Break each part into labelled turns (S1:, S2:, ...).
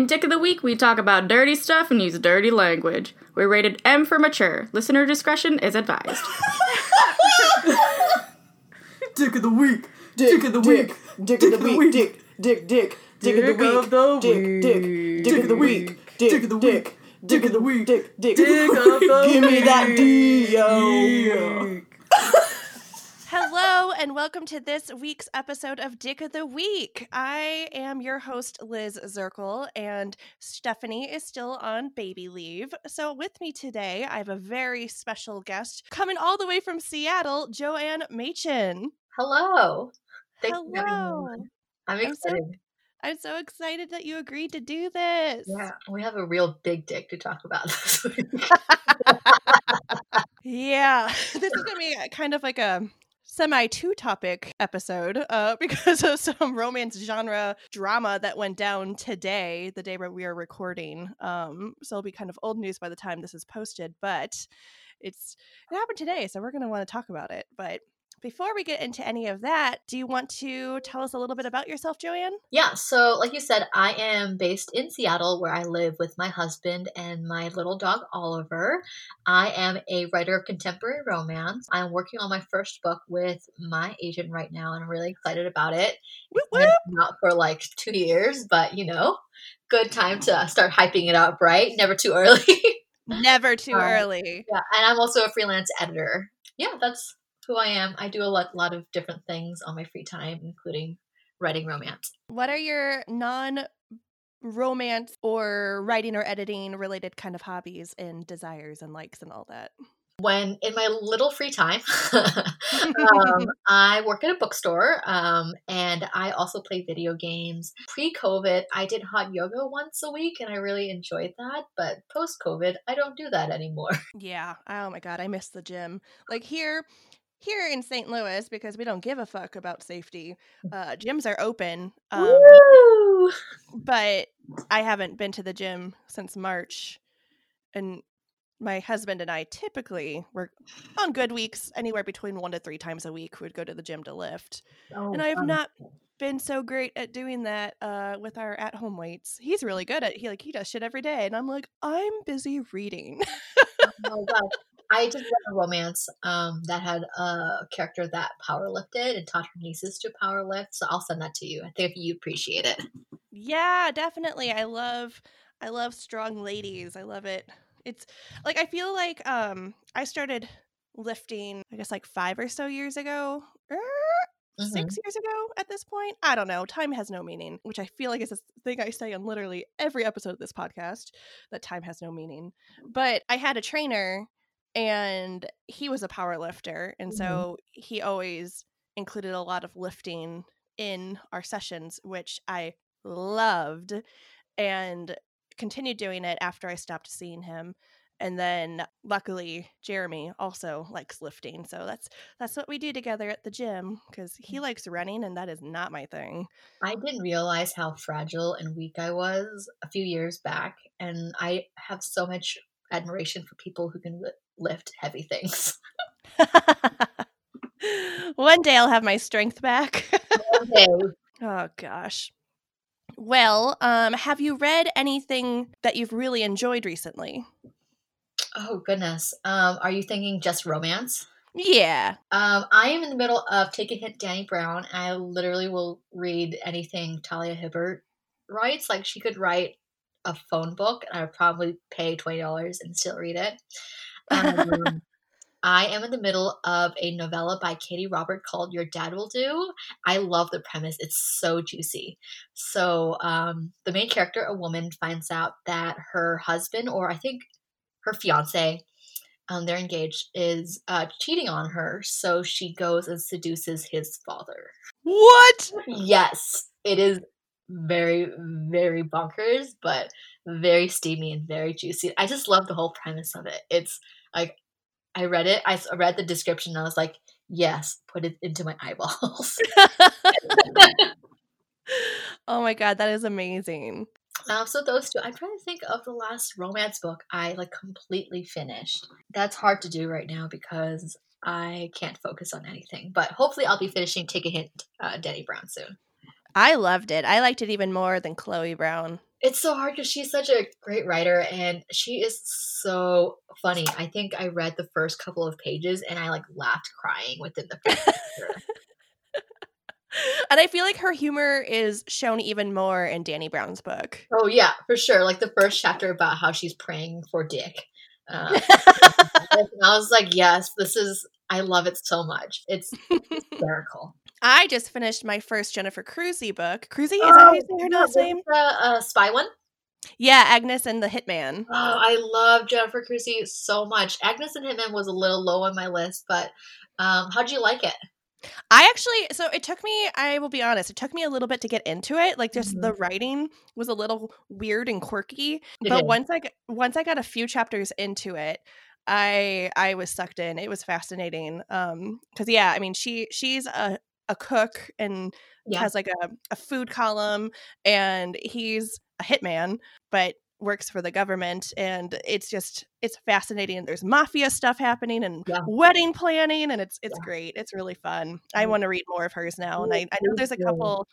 S1: In Dick of the Week, we talk about dirty stuff and use dirty language. We're rated M for mature. Listener discretion is advised.
S2: Dick of the week.
S3: Dick,
S2: Dick of the
S3: dick,
S2: week.
S3: Dick of the week. Dick, dick, dick. Dick of the week.
S2: the
S3: Dick, dick.
S2: week.
S3: Dick of the week. Dick,
S2: of the
S3: dick.
S2: week.
S3: Dick of the week. Dick, dick.
S2: Dick of the Week.
S3: Give me that D, yo.
S4: Hello, and welcome to this week's episode of Dick of the Week. I am your host, Liz Zirkle, and Stephanie is still on baby leave. So, with me today, I have a very special guest coming all the way from Seattle, Joanne Machin.
S5: Hello. Thanks for having me
S4: Hello.
S5: I'm
S4: I'm so-
S5: excited.
S4: I'm so excited that you agreed to do this.
S5: yeah, we have a real big dick to talk about this week.
S4: Yeah, this is gonna be uh, kind of like a semi two topic episode uh, because of some romance genre drama that went down today, the day where we are recording. Um, so it'll be kind of old news by the time this is posted, but it's it happened today, so we're gonna want to talk about it. But before we get into any of that, do you want to tell us a little bit about yourself, Joanne?
S5: yeah, so like you said, I am based in Seattle where I live with my husband and my little dog Oliver. I am a writer of contemporary romance. I'm working on my first book with my agent right now and I'm really excited about it.
S4: Whoop, whoop.
S5: Not for like two years, but you know, good time to start hyping it up, right? Never too early.
S4: Never too
S5: Um,
S4: early.
S5: Yeah, and I'm also a freelance editor. Yeah, that's who I am. I do a lot, lot of different things on my free time, including writing romance.
S4: What are your non romance or writing or editing related kind of hobbies and desires and likes and all that?
S5: When in my little free time, um, I work at a bookstore um, and I also play video games. Pre COVID, I did hot yoga once a week and I really enjoyed that. But post COVID, I don't do that anymore.
S4: Yeah. Oh my god, I miss the gym. Like here here in St. Louis because we don't give a fuck about safety. Uh gyms are open. Um but I haven't been to the gym since March. And my husband and I typically were on good weeks anywhere between 1 to 3 times a week would go to the gym to lift.
S5: Oh,
S4: and I have
S5: fun.
S4: not been so great at doing that uh, with our at-home weights. He's really good at he like he does shit every day, and I'm like I'm busy reading.
S5: Oh god. I just read a romance um, that had a character that power lifted and taught her nieces to power lift. So I'll send that to you. I think you appreciate it.
S4: yeah, definitely. I love I love strong ladies. I love it. It's like I feel like um I started lifting I guess like five or so years ago. Er,
S5: Mm-hmm.
S4: Six years ago at this point? I don't know. Time has no meaning, which I feel like is a thing I say on literally every episode of this podcast that time has no meaning. But I had a trainer and he was a power lifter. And mm-hmm. so he always included a lot of lifting in our sessions, which I loved and continued doing it after I stopped seeing him. And then luckily Jeremy also likes lifting. So that's that's what we do together at the gym because he mm. likes running and that is not my thing.
S5: I didn't realize how fragile and weak I was a few years back. And I have so much admiration for people who can lift heavy things.
S4: One day I'll have my strength back.
S5: Okay.
S4: oh gosh. Well, um, have you read anything that you've really enjoyed recently?
S5: Oh, goodness. Um, are you thinking just romance?
S4: Yeah.
S5: Um, I am in the middle of Take a Hint, Dani Brown. I literally will read anything Talia Hibbert writes. Like she could write a phone book, and I would probably pay twenty dollars and still read it. Um, I am in the middle of a novella by Katee Robert called Your Dad Will Do. I love the premise; it's so juicy. So um, the main character, a woman, finds out that her husband, or I think her fiance, um, they're engaged, is uh, cheating on her. So she goes and seduces his father.
S4: What?
S5: Yes, it is very, very bonkers, but very steamy and very juicy. I just love the whole premise of it. It's like, I read it, I read the description, and I was like, yes, put it into my eyeballs.
S4: oh my god, that is amazing.
S5: Um, so those two, I'm trying to think of the last romance book I like completely finished. That's hard to do right now because I can't focus on anything. But hopefully, I'll be finishing Take a Hint, uh, Dani Brown soon.
S4: I loved it. I liked it even more than Chloe Brown.
S5: It's so hard because she's such a great writer and she is so funny. I think I read the first couple of pages and I like laughed crying within the first chapter.
S4: And I feel like her humor is shown even more in Dani Brown's book.
S5: Oh yeah, for sure. Like the first chapter about how she's praying for Dick. Um, I was like, yes, this is. I love it so much. It's hysterical.
S4: I just finished my first Jennifer Crusie book. Crusie, is that how you say her last name?
S5: The uh, spy one.
S4: Yeah, Agnes and the Hitman.
S5: Oh, I love Jennifer Crusie so much. Agnes and Hitman was a little low on my list, but um, how'd you like it?
S4: I actually, so it took me, I will be honest, it took me a little bit to get into it. Like just
S5: Mhm.
S4: the writing was a little weird and quirky.
S5: It
S4: But
S5: is.
S4: once I once I got a few chapters into it, I I was sucked in. It was fascinating. Um cuz yeah, I mean she she's a a cook and
S5: Yeah.
S4: has like a, a food column and he's a hitman but works for the government and it's just it's fascinating there's mafia stuff happening and
S5: Yeah.
S4: wedding planning and it's it's
S5: Yeah.
S4: great it's really fun i want to read more of hers now and i, I know there's a couple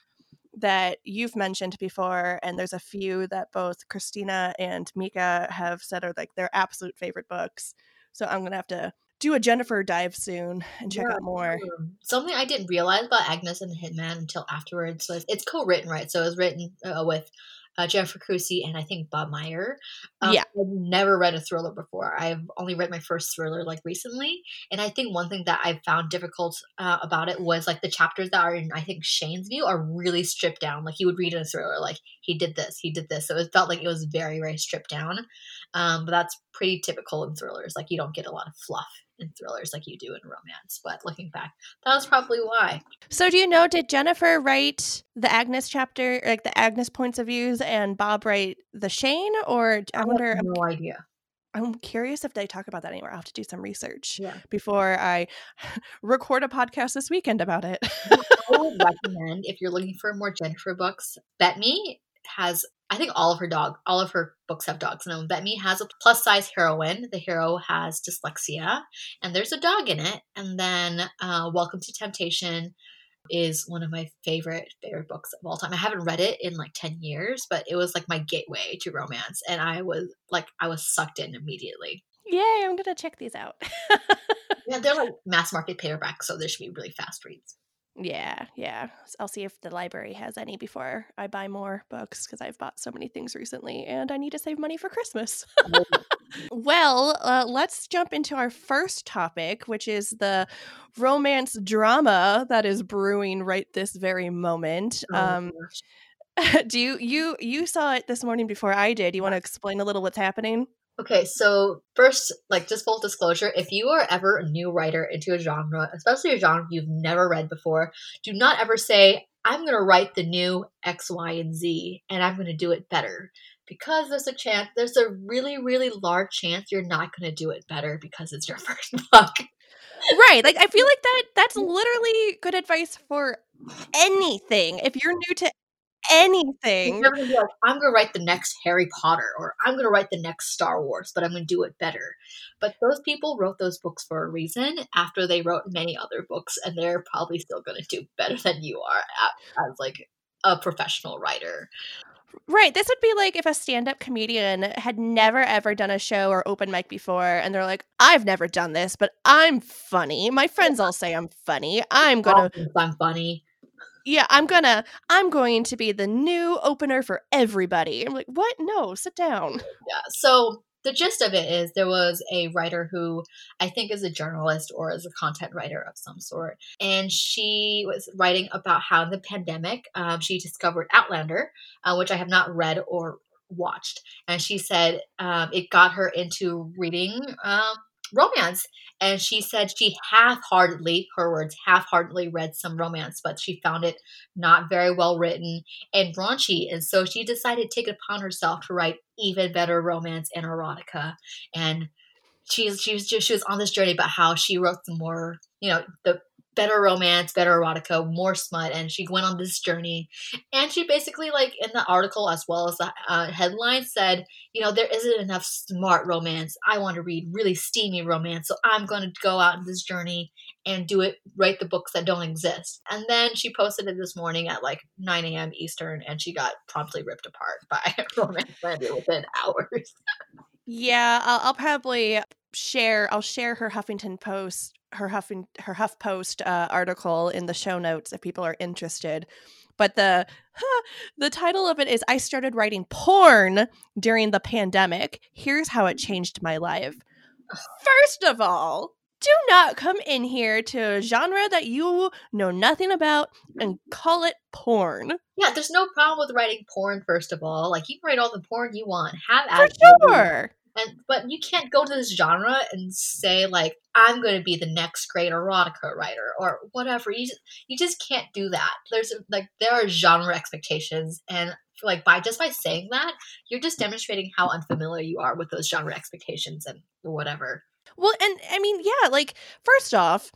S4: that you've mentioned before and there's a few that both christina and mika have said are like their absolute favorite books so i'm gonna have to do a jennifer dive soon and check
S5: Yeah.
S4: out more
S5: Something I didn't realize about Agnes and the Hitman until afterwards was it's co-written, right? So it was written uh, with uh, Jennifer Crusie and I think Bob Mayer. Um,
S4: Yeah.
S5: I've never read a thriller before. I've only read my first thriller like recently, and I think one thing that I found difficult uh, about it was like the chapters that are in I think Shane's view are really stripped down. Like you would read in a thriller, like he did this, he did this. So it felt like it was very very stripped down. Um, but that's pretty typical in thrillers. Like you don't get a lot of fluff in thrillers like you do in romance. But looking back, that was probably why.
S4: So, do you know, did Jennifer write the Agnes chapter, like the Agnes points of views, and Bob write the Shane? Or I wonder,
S5: have
S4: I'm,
S5: no idea.
S4: I'm curious if they talk about that anywhere. I'll have to do some research
S5: Yeah.
S4: before I record a podcast this weekend about it.
S5: I would recommend if you're looking for more Jennifer books, Bet Me has I think all of her dog all of her books have dogs in them. Bet Me has a plus size heroine. The hero has dyslexia and there's a dog in it. And then uh, Welcome to Temptation is one of my favorite favorite books of all time. I haven't read it in like 10 years, but it was like my gateway to romance and I was like I was sucked in immediately.
S4: Yay, I'm going to check these out.
S5: Yeah, they're like mass market paperbacks, so they should be really fast reads.
S4: Yeah, yeah. I'll see if the library has any before I buy more books because I've bought so many things recently and I need to save money for Christmas. Well, uh, let's jump into our first topic, which is the romance drama that is brewing right this very moment.
S5: Oh
S4: Um, do you you you saw it this morning before I did? You want to explain a little what's happening?
S5: Okay, so first, like just full disclosure, if you are ever a new writer into a genre, especially a genre you've never read before, do not ever say, I'm going to write the new X, Y, and Z and I'm going to do it better. Because there's a chance, there's a really, really large chance you're not going to do it better because it's your first book.
S4: Right. Like I feel like that that's literally good advice for anything. If you're new to anything,
S5: never gonna be like, I'm gonna write the next Harry Potter or I'm gonna write the next Star Wars, but I'm gonna do it better. But those people wrote those books for a reason after they wrote many other books, and they're probably still gonna do better than you are as like a professional writer.
S4: Right. This would be like if a stand up comedian had never ever done a show or open mic before and they're like, I've never done this, but I'm funny. My friends all say I'm funny. I'm going to,
S5: I'm funny.
S4: Yeah, I'm to, I'm going to be the new opener for everybody. I'm like, what? No, sit down.
S5: Yeah. So the gist of it is there was a writer who I think is a journalist or is a content writer of some sort. And she was writing about how in the pandemic um, she discovered Outlander, uh, which I have not read or watched. And she said um, it got her into reading um, romance. And she said she half heartedly, her words, half heartedly read some romance, but she found it not very well written and raunchy. And so she decided to take it upon herself to write even better romance and erotica. And she's she was just she was on this journey about how she wrote some more, you know, the better romance, better erotica, more smut, and she went on this journey. And she basically, like in the article as well as the uh, headline, said, you know, there isn't enough smart romance. I want to read really steamy romance, so I'm going to go out on this journey and do it, write the books that don't exist. And then she posted it this morning at like 9 a.m. Eastern, and she got promptly ripped apart by Romance within hours.
S4: Yeah, I'll, I'll probably share. I'll share her Huffington Post, her Huffing, her Huff Post uh, article in the show notes if people are interested. But the the title of it is "I started writing porn during the pandemic. Here's how it changed my life." First of all, do not come in here to a genre that you know nothing about and call it porn.
S5: Yeah, there's no problem with writing porn. First of all, like you can write all the porn you want, have
S4: For sure.
S5: And but you can't go to this genre and say like I'm going to be the next great erotica writer or whatever. You just, you just can't do that. There's like there are genre expectations, and like by just by saying that, you're just demonstrating how unfamiliar you are with those genre expectations and whatever.
S4: Well, and I mean, yeah, like first off,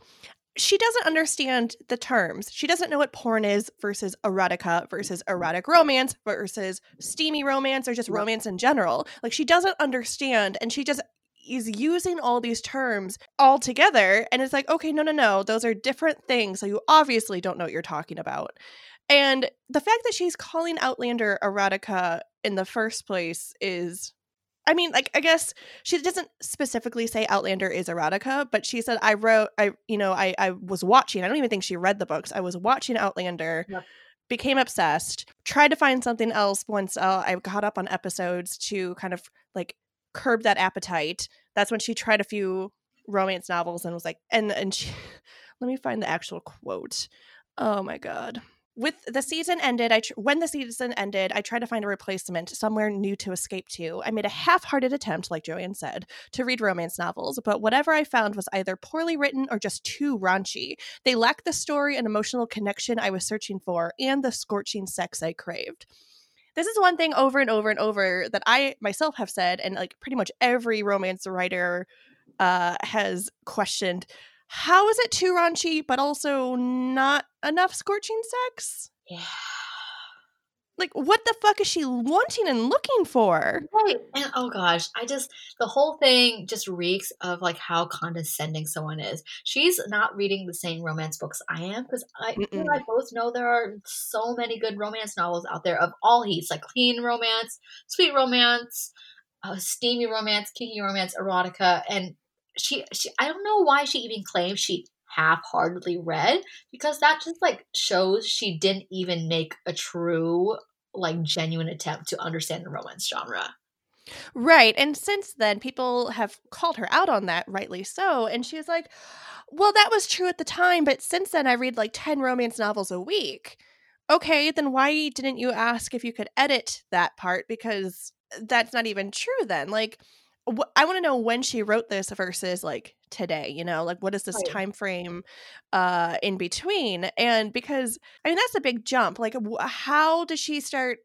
S4: she doesn't understand the terms. She doesn't know what porn is versus erotica mm, versus mm. erotic romance versus steamy romance or just romance in general. Like she doesn't understand and she just is using all these terms all together and it's like, okay, no, no, no, those are different things. So you obviously don't know what you're talking about. And the fact that she's calling Outlander erotica in the first place is I mean, like I guess she doesn't specifically say Outlander is erotica, but she said I wrote I you know, I I was watching. I don't even think she read the books. I was watching Outlander.
S5: Yep.
S4: Became obsessed. Tried to find something else once uh, I caught up on episodes to kind of like curb that appetite. That's when she tried a few romance novels and was like, and and she, let me find the actual quote. Oh my god. With the season ended, I tr- when the season ended, I tried to find a replacement somewhere new to escape to. I made a half-hearted attempt, like Joanne said, to read romance novels, but whatever I found was either poorly written or just too raunchy. They lacked the story and emotional connection I was searching for, and the scorching sex I craved. This is one thing over and over and over that I myself have said, and like pretty much every romance writer uh, has questioned. How is it too raunchy, but also not enough scorching sex?
S5: Yeah.
S4: Like, what the fuck is she wanting and looking for?
S5: Right. And oh gosh, I just the whole thing just reeks of like how condescending someone is. She's not reading the same romance books I am because I you I both know there are so many good romance novels out there of all heats, like clean romance, sweet romance, uh, steamy romance, kinky romance, erotica, and she she I don't know why she even claims she half-heartedly read because that just like shows she didn't even make a true like genuine attempt to understand the romance genre.
S4: Right. And since then, people have called her out on that, rightly so. And she was like, well, that was true at the time, but since then, I read like 10 romance novels a week. Okay, then why didn't you ask if you could edit that part? Because that's not even true then. Like, wh- I want to know when she wrote this versus like today, you know, like what is this
S5: Right.
S4: time frame uh in between? And because I mean that's a big jump. Like wh- how does she start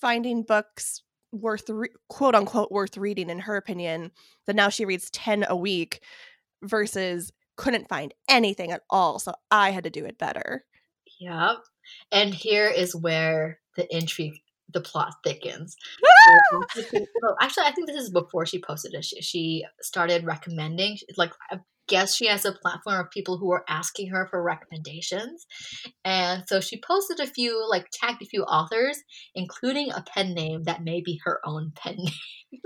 S4: finding books worth re- quote unquote worth reading in her opinion that now she reads 10 a week versus couldn't find anything at all so i had to do it better
S5: Yep. And here is where the intrigue, the plot thickens. Well, Actually, I think this is before she posted it. She, she started recommending, like, guess she has a platform of people who are asking her for recommendations. And so she posted a few, like, tagged a few authors, including a pen name that may be her own pen name.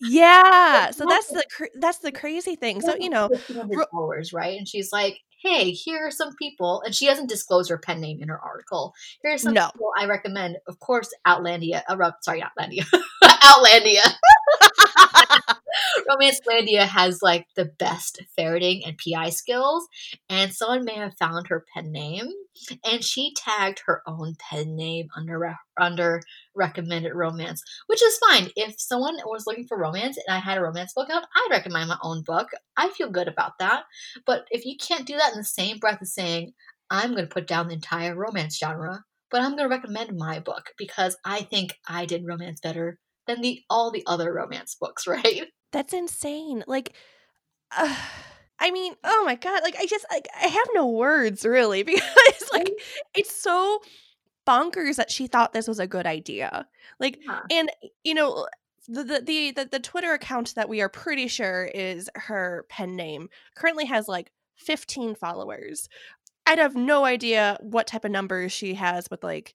S4: yeah so that's the cr- that's the crazy thing so you know
S5: 1,500 followers, right? And she's like, hey, here are some people. And she doesn't disclose her pen name in her article. Here are some
S4: No.
S5: people I recommend. Of course, Outlandia. Uh, sorry, Outlandia. Outlandia. Romancelandia has like the best ferreting and PI skills. And someone may have found her pen name. And she tagged her own pen name under re- under recommended romance, which is fine. If someone was looking for romance and I had a romance book out, I'd recommend my own book. I feel good about that. But if you can't do that in the same breath as saying, I'm going to put down the entire romance genre, but I'm going to recommend my book because I think I did romance better than the all the other romance books, right?
S4: That's insane like uh, I mean, oh my god, like I just like I have no words really because like it's so bonkers that she thought this was a good idea. Like
S5: Yeah.
S4: and you know the, the the the the Twitter account that we are pretty sure is her pen name currently has like 15 followers. I'd have no idea what type of numbers she has with like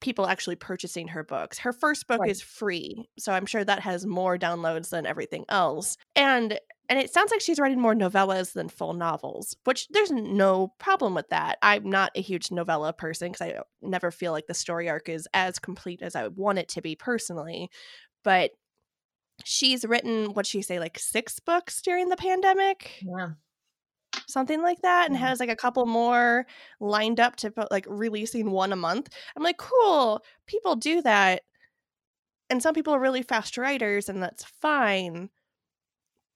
S4: people actually purchasing her books. Her first book
S5: Right.
S4: is free, so I'm sure that has more downloads than everything else. And and it sounds like she's writing more novellas than full novels, which there's no problem with that. I'm not a huge novella person because I never feel like the story arc is as complete as I would want it to be personally. But she's written what she say like six books during the pandemic
S5: Yeah.
S4: Something like that and
S5: Mhm.
S4: has like a couple more lined up to put like releasing one a month i'm like cool people do that and some people are really fast writers and that's fine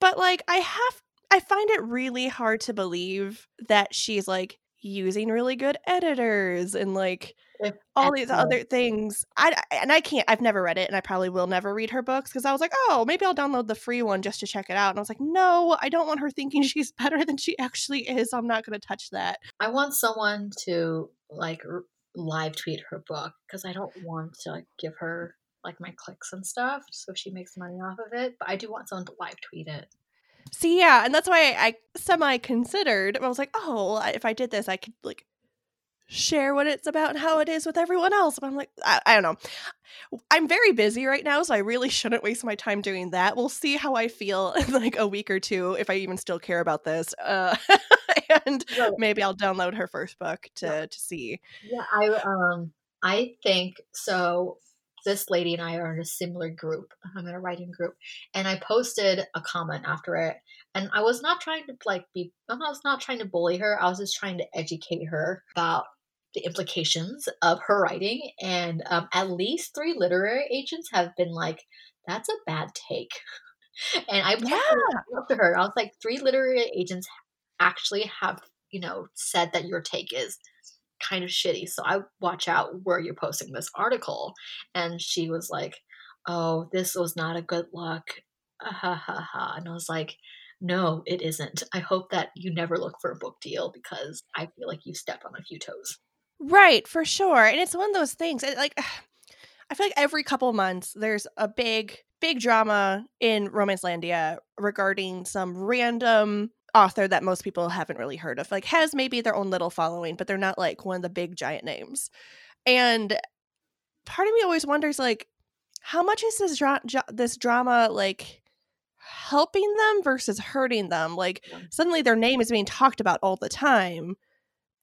S4: but like i have i find it really hard to believe that she's like using really good editors and like all these other things i I- and i can't i've never read it and i probably will never read her books because i was like oh maybe i'll download the free one just to check it out and i was like no i don't want her thinking she's better than she actually is i'm not going to touch that
S5: I want someone to like r- live tweet her book because I don't want to like give her like my clicks and stuff so she makes money off of it. But I do want someone to live tweet it.
S4: see yeah and that's why i semi considered i was like oh if i did this i could like share what it's about and how it is with everyone else but i'm like I, I don't know i'm very busy right now so i really shouldn't waste my time doing that we'll see how i feel in like a week or two if i even still care about this uh and
S5: Right.
S4: maybe i'll download her first book to to see
S5: Yeah, I um I think so. This lady and I are in a similar group. I'm in a writing group, and I posted a comment after it. And I was not trying to like be. I was not trying to bully her. I was just trying to educate her about the implications of her writing. And um, at least three literary agents have been like, "That's a bad take." And I
S4: Yeah.
S5: it to her. I was like, three literary agents actually have you know said that your take is kind of shitty. So I watch out where you're posting this article. And she was like, Oh, this was not a good look. Ah, ha ha ha. And I was like, No, it isn't. I hope that you never look for a book deal because I feel like you stepped on a few toes.
S4: Right, for sure. And it's one of those things. It, like, I feel like every couple months there's a big, big drama in Romance Landia regarding some random author that most people haven't really heard of. Like, has maybe their own little following, but they're not like one of the big giant names. And part of me always wonders, like, how much is this dra- dra- this drama like helping them versus hurting them? Like, suddenly their name is being talked about all the time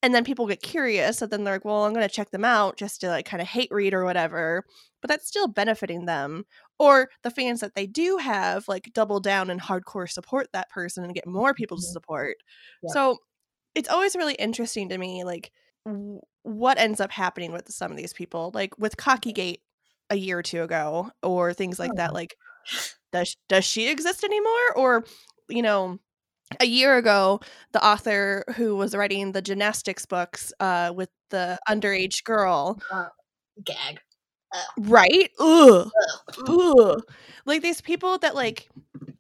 S4: and then people get curious and then they're like well i'm going to check them out just to like kind of hate read or whatever but that's still benefiting them or the fans that they do have like double down and hardcore support that person and get more people to
S5: Mhm.
S4: support
S5: Yeah.
S4: so it's always really interesting to me like w- what ends up happening with some of these people like with cockygate a year or two ago or things like that like does does she exist anymore or you know a year ago the author who was writing the gymnastics books uh with the underage girl
S5: Gag.
S4: right? Ugh. Ugh. Like these people that like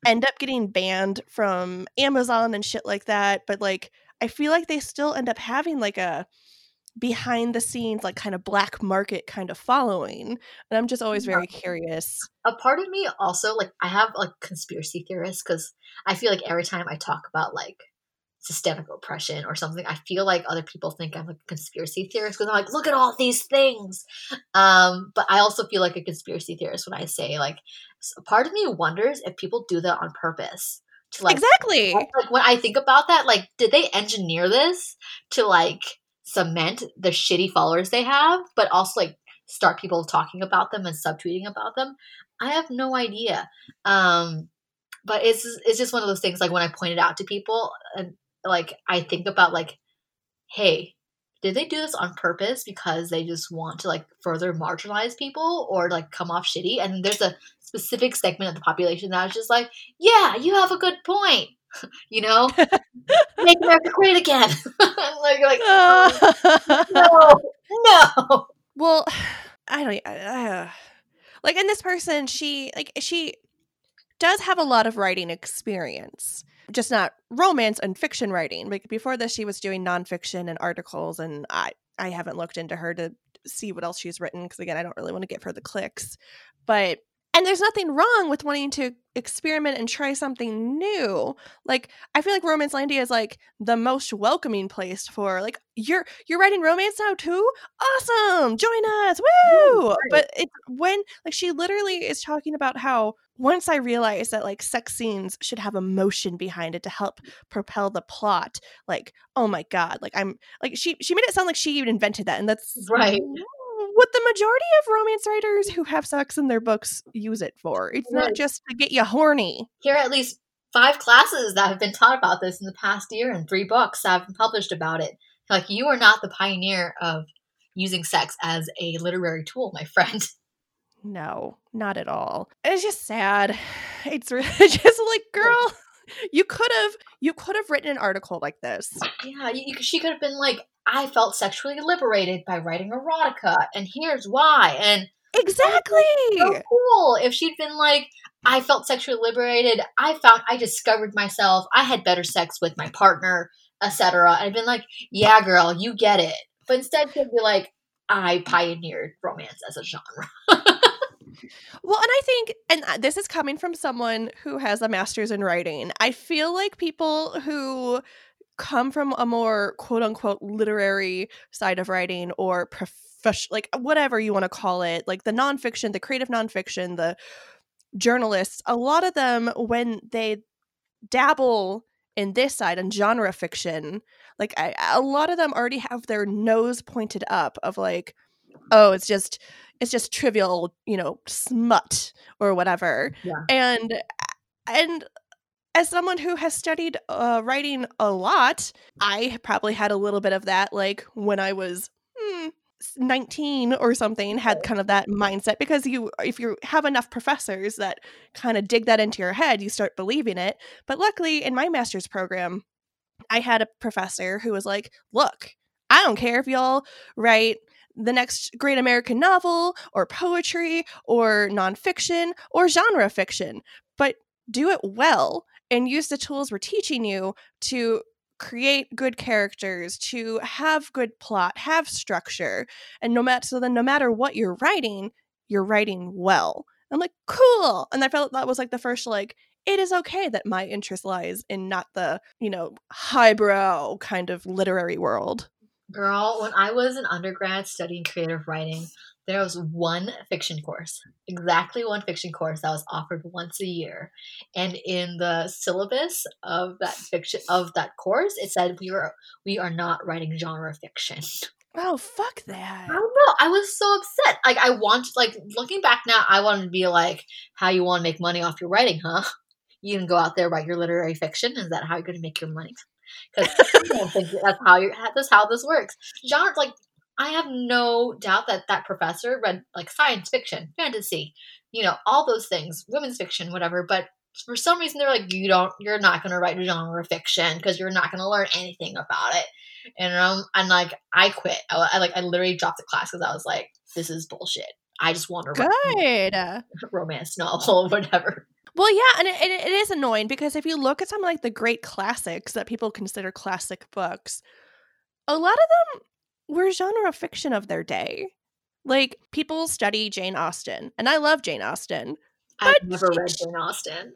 S4: end up getting banned from amazon and shit like that but like i feel like they still end up having like a behind the scenes like kind of black market kind of following and i'm just always very curious.
S5: A part of me also like I have like conspiracy theorists because I feel like every time I talk about like systemic oppression or something, I feel like other people think I'm like a conspiracy theorist because I'm like, look at all these things. Um, but I also feel like a conspiracy theorist when I say like, part of me wonders if people do that on purpose to like
S4: exactly.
S5: like when I think about that, like, did they engineer this to like cement the shitty followers they have, but also like start people talking about them and subtweeting about them? I have no idea. Um, but it's it's just one of those things. Like when I point it out to people, and like I think about like, hey, did they do this on purpose because they just want to like further marginalize people or like come off shitty? And there's a specific segment of the population that's just like, yeah, you have a good point. you know, make America great again. like, like, no, no.
S4: Well, I don't. I, uh, like, and this person, she like she does have a lot of writing experience, just not romance and fiction writing. Like before this, she was doing nonfiction and articles, and I I haven't looked into her to see what else she's written because again, I don't really want to give her the clicks. But and there's nothing wrong with wanting to experiment and try something new. Like I feel like Romance Landia is like the most welcoming place for like you're you're writing romance now too. Awesome, join us, woo!
S5: right.
S4: But it's when like she literally is talking about how once I realized that like sex scenes should have emotion behind it to help propel the plot. Like oh my god, like I'm like she she made it sound like she even invented that, and that's
S5: Right.
S4: What the majority of romance writers who have sex in their books use it for. It's not just to get you horny.
S5: Here are at least five classes that have been taught about this in the past year and three books that have been published about it. Like, you are not the pioneer of using sex as a literary tool, my friend.
S4: No, not at all. It's just sad. It's re- just like, girl, you could have you could have written an article like this.
S5: Yeah, you, you, she could have been like, I felt sexually liberated by writing erotica, and here's why. And
S4: Exactly.
S5: so cool if she'd been like, I felt sexually liberated. I found I discovered myself. I had better sex with my partner, etc. I'd been like, yeah, girl, you get it. But instead, she'd be like, I pioneered romance as a genre.
S4: Well, and I think, and uh, this is coming from someone who has a master's in writing. I feel like people who come from a more quote unquote literary side of writing or professional, like whatever you want to call it, like the nonfiction, the creative nonfiction, the journalists, a lot of them, when they dabble in this side and genre fiction, like I, a lot of them already have their nose pointed up of like, oh, it's just it's just trivial, you know, smut or whatever.
S5: Yeah.
S4: And and as someone who has studied uh, writing a lot, I probably had a little bit of that, like when I was hmm, 19 or something, had kind of that mindset because you, if you have enough professors that kind of dig that into your head, you start believing it. But luckily, in my master's program, I had a professor who was like, "Look, I don't care if y'all write." the next great American novel or poetry or nonfiction or genre fiction, but do it well and use the tools we're teaching you to create good characters, to have good plot, have structure. And no matter so then no matter what you're writing, you're writing well. I'm like, cool. And I felt that was like the first like it is okay that my interest lies in not the, you know, highbrow kind of literary world.
S5: Girl, when I was an undergrad studying creative writing, there was one fiction course, exactly one fiction course that was offered once a year. And in the syllabus of that fiction of that course, it said we are we are not writing genre fiction.
S4: Oh, fuck that.
S5: I don't know. I was so upset. Like I want like looking back now, I wanted to be like, how you want to make money off your writing, huh? You can go out there write your literary fiction. Is that how you're going to make your money? Because I don't think that's how you that's how this works. Genre like I have no doubt that that professor read like science fiction, fantasy, you know, all those things, women's fiction, whatever. But for some reason, they're like, you don't, you're not going to write genre fiction because you're not going to learn anything about it. And um, and like I quit. I, I like I literally dropped the class because I was like, this is bullshit. I just want to write
S4: Good.
S5: romance novel or whatever.
S4: Well, yeah, and it, it, it is annoying because if you look at some like the great classics that people consider classic books, a lot of them were genre fiction of their day. Like people study Jane Austen, and I love Jane Austen.
S5: I've never read Jane Austen.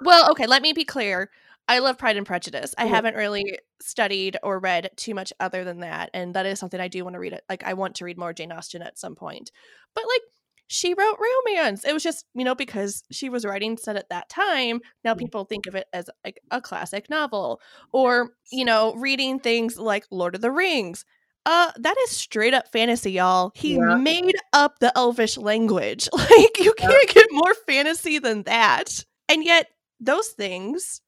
S4: Well, okay, let me be clear. I love Pride and Prejudice. I
S5: Mhm.
S4: haven't really studied or read too much other than that, and that is something I do want to read. It like I want to read more Jane Austen at some point. But like she wrote romance. It was just you know because she was writing set at that time. Now
S5: Mhm.
S4: people think of it as like a classic novel, or you know reading things like Lord of the Rings. Uh, that is straight up fantasy, y'all. He
S5: Yeah.
S4: made up the Elvish language. Like you can't get more fantasy than that. And yet those things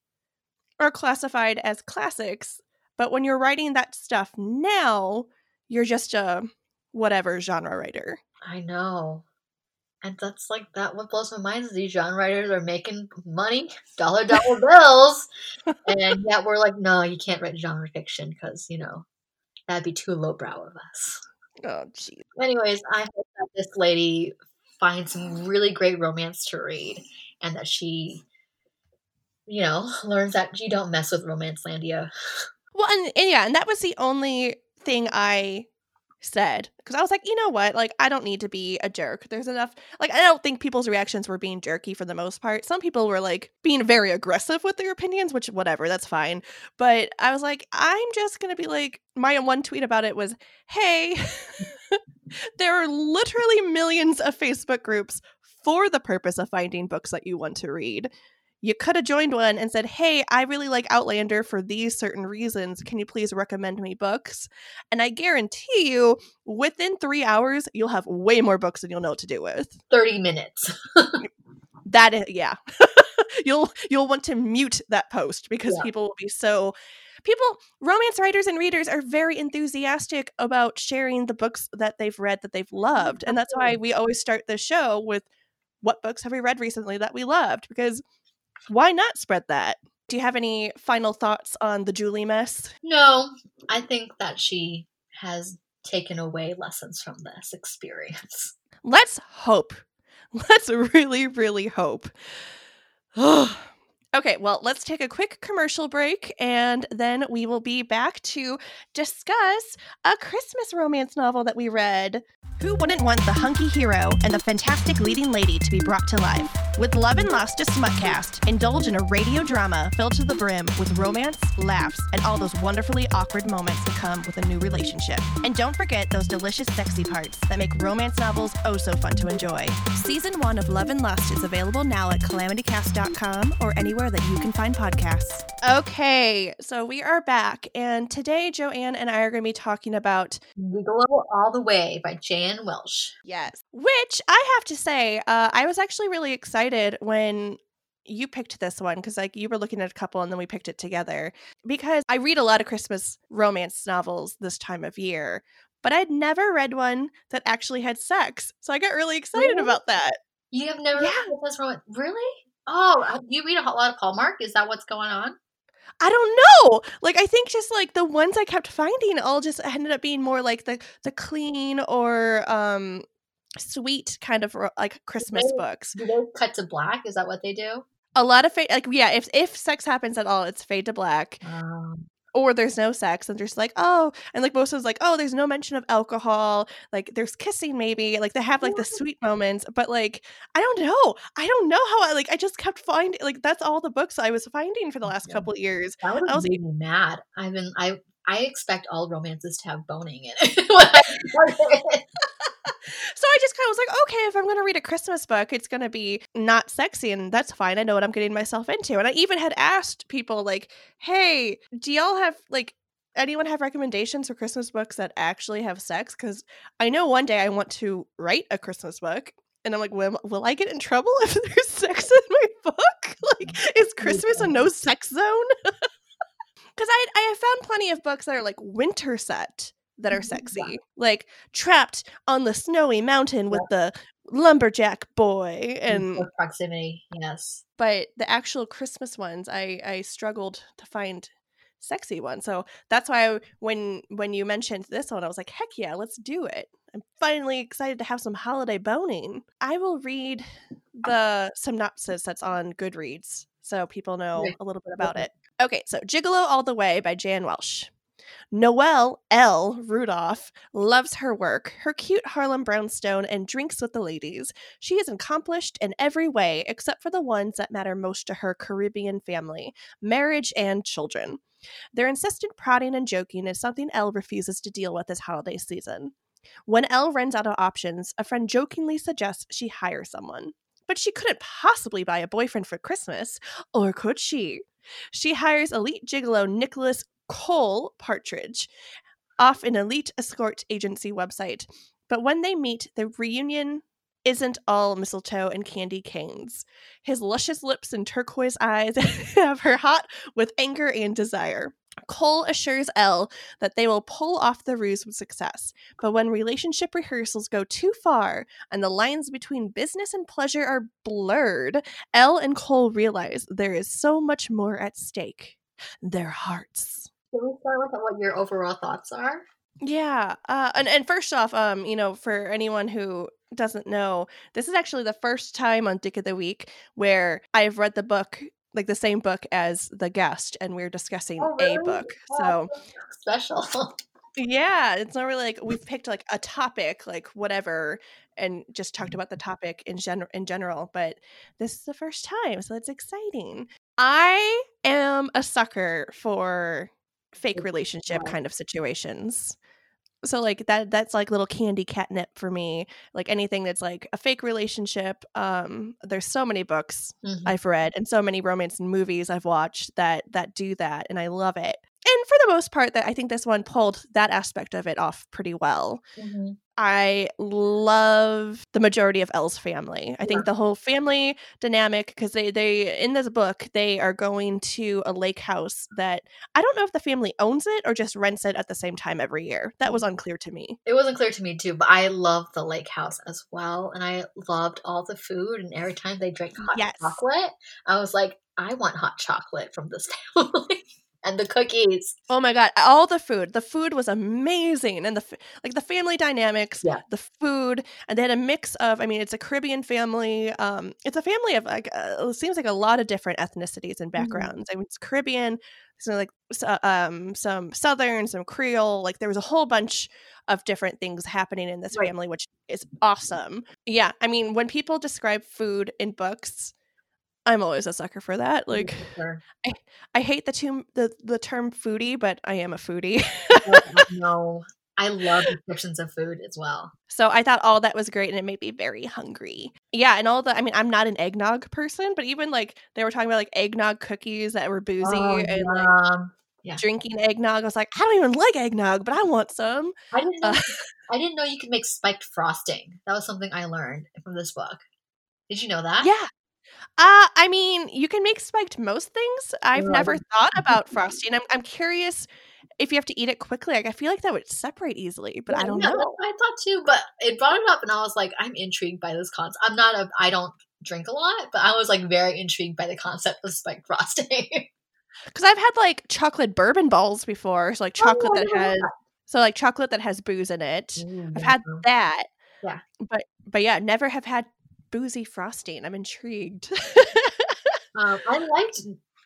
S4: are classified as classics. But when you're writing that stuff now, you're just a whatever genre writer.
S5: I know. And that's like that what blows my mind is these genre writers are making money, dollar dollar bills. and yet we're like, no, you can't write genre fiction because, you know, that'd be too lowbrow of us.
S4: Oh, jeez.
S5: Anyways, I hope that this lady finds some really great romance to read and that she, you know, learns that you don't mess with Romance Landia.
S4: Well, and, and yeah, and that was the only thing I said because I was like, you know what? Like, I don't need to be a jerk. There's enough. Like, I don't think people's reactions were being jerky for the most part. Some people were like being very aggressive with their opinions, which, whatever, that's fine. But I was like, I'm just going to be like, my one tweet about it was, hey, there are literally millions of Facebook groups for the purpose of finding books that you want to read you could have joined one and said, Hey, I really like Outlander for these certain reasons. Can you please recommend me books? And I guarantee you, within three hours, you'll have way more books than you'll know what to do with.
S5: 30 minutes.
S4: That is, yeah. you'll you'll want to mute that post because
S5: Yeah.
S4: people will be so people romance writers and readers are very enthusiastic about sharing the books that they've read that they've loved and that's why we always start the show with what books have we read recently that we loved because why not spread that do you have any final thoughts on the julie mess
S5: No, I think that she has taken away lessons from this experience.
S4: Let's hope. Let's really, really hope. Oh, okay, well, let's take a quick commercial break and then we will be back to discuss a Christmas romance novel that we read. Who wouldn't want the hunky hero and the fantastic leading lady to be brought to life? With Love and Lust, a Smutcast, indulge in a radio drama filled to the brim with romance, laughs, and all those wonderfully awkward moments that come with a new relationship. And don't forget those delicious sexy parts that make romance novels oh so fun to enjoy. Season one of Love and Lust is available now at calamitycast.com or anywhere that you can find podcasts. Okay, so we are back, and today Joanne and I are going to be talking about
S5: Gigolo All the Way by Jan Welsh.
S4: Yes. Which I have to say, uh, I was actually really excited when you picked this one because like you were looking at a couple and then we picked it together because I read a lot of Christmas romance novels this time of year, but I'd never read one that actually had sex. So I got really excited
S5: Really?
S4: about that.
S5: You have never
S4: Yeah.
S5: read this romance? Really? Oh, uh, you read a lot of Hallmark? Is that what's going on?
S4: I don't know. Like I think just like the ones I kept finding all just ended up being more like the the clean or um sweet kind of like Christmas
S5: They-
S4: books.
S5: Do they cut to black? Is that what they do?
S4: A lot of fade like yeah, if if sex happens at all, it's fade to black.
S5: Um,
S4: or there's no sex and there's like oh and like most of like oh there's no mention of alcohol like there's kissing maybe like they have like the sweet moments but like i don't know i don't know how i like i just kept finding like that's all the books i was finding for the last
S5: Yeah.
S4: couple of years
S5: that would
S4: I was-
S5: made me mad. i mean I I expect all romances to have boning in it. when I start it.
S4: So i just kind of was like okay if i'm going to read a christmas book it's going to be not sexy and that's fine. I know what i'm getting myself into. And i even had asked people like hey do y'all have like anyone have recommendations for christmas books that actually have sex? Because i know one day i want to write a christmas book and i'm like will, will i get in trouble if there's sex in my book? Like is christmas a no sex zone? Because I, I have found plenty of books that are like winter set that are
S5: Mhm,
S4: sexy
S5: yeah.
S4: like trapped on the snowy mountain with the lumberjack boy and
S5: Close proximity, yes.
S4: but the actual christmas ones i i struggled to find sexy ones so that's why I, when when you mentioned this one i was like heck yeah let's do it. I'm finally excited to have some holiday boning. I will read the synopsis that's on goodreads so people know a little bit about it. Okay so gigolo all the way by jan welsh Noelle L. Rudolph loves her work, her cute Harlem brownstone, and drinks with the ladies. She is accomplished in every way except for the ones that matter most to her Caribbean family marriage and children. Their insistent prodding and joking is something Elle refuses to deal with this holiday season. When Elle runs out of options, a friend jokingly suggests she hire someone. But she couldn't possibly buy a boyfriend for Christmas, or could she? She hires elite gigolo Nicholas Cole Partridge off an elite escort agency website. But when they meet, the reunion isn't all mistletoe and candy canes. His luscious lips and turquoise eyes have her hot with anger and desire. Cole assures Elle that they will pull off the ruse with success, but when relationship rehearsals go too far and the lines between business and pleasure are blurred, Elle and Cole realize there is so much more at stake their hearts.
S5: Can we start with what your overall thoughts are?
S4: Yeah, uh, and and first off, um, you know, for anyone who doesn't know, this is actually the first time on Dick of the Week where I've read the book, like the same book as the guest, and we're discussing
S5: Oh,
S4: a book.
S5: Wow,
S4: So
S5: special.
S4: yeah, it's not really like we've picked like a topic, like whatever, and just talked about the topic in general in general, but this is the first time, so it's exciting. I am a sucker for fake relationship
S5: Yeah.
S4: kind of situations. So like that that's like little candy catnip for me. Like anything that's like a fake relationship. Um there's so many books
S5: Mhm.
S4: I've read and so many romance movies I've watched that that do that and I love it. And for the most part that I think this one pulled that aspect of it off pretty well.
S5: Mhm.
S4: I love the majority of Elle's family. I think the whole family dynamic because they they in this book they are going to a lake house that I don't know if the family owns it or just rents it at the same time every year. That was unclear to me.
S5: It wasn't clear to me too, but I loved the lake house as well, and I loved all the food. And every time they drank hot
S4: Yes.
S5: chocolate, I was like, I want hot chocolate from this family, and the cookies.
S4: Oh my god, all the food. The food was amazing and the like the family dynamics,
S5: Yeah.
S4: the food, and they had a mix of I mean, it's a Caribbean family. Um it's a family of like uh, it seems like a lot of different ethnicities and backgrounds. I mean, it's Caribbean, so like uh, um some southern, some Creole, like there was a whole bunch of different things happening in this
S5: Right.
S4: family which is awesome. Yeah, I mean, when people describe food in books, I'm always a sucker for that. Like
S5: Sure.
S4: I hate the term the, the term foodie, but I am a foodie.
S5: no, I love descriptions of food as well.
S4: so I thought all that was great and it made me very hungry. Yeah, and all the I mean, I'm not an eggnog person, but even like they were talking about like eggnog cookies that were boozy
S5: Oh,
S4: and like
S5: yeah.
S4: drinking eggnog. I was like, I don't even like eggnog, but I want some.
S5: I didn't know.
S4: Uh,
S5: I didn't know you could make spiked frosting. That was something I learned from this book. Did you know that?
S4: Yeah. Uh, I mean, you can make spiked most things. I've
S5: Yeah.
S4: never thought about frosting. I'm I'm curious if you have to eat it quickly. Like I feel like that would separate easily, but I don't
S5: yeah,
S4: know.
S5: I thought too, but it brought it up, and I was like, I'm intrigued by this concept. I'm not a. I don't drink a lot, but I was like very intrigued by the concept of spiked frosting.
S4: Because I've had like chocolate bourbon balls before. So like chocolate
S5: Oh,
S4: that has so like chocolate that has booze in it. I've had
S5: Mhm.
S4: that.
S5: Yeah.
S4: But but yeah, never have had boozy frosting. I'm intrigued.
S5: Um, I liked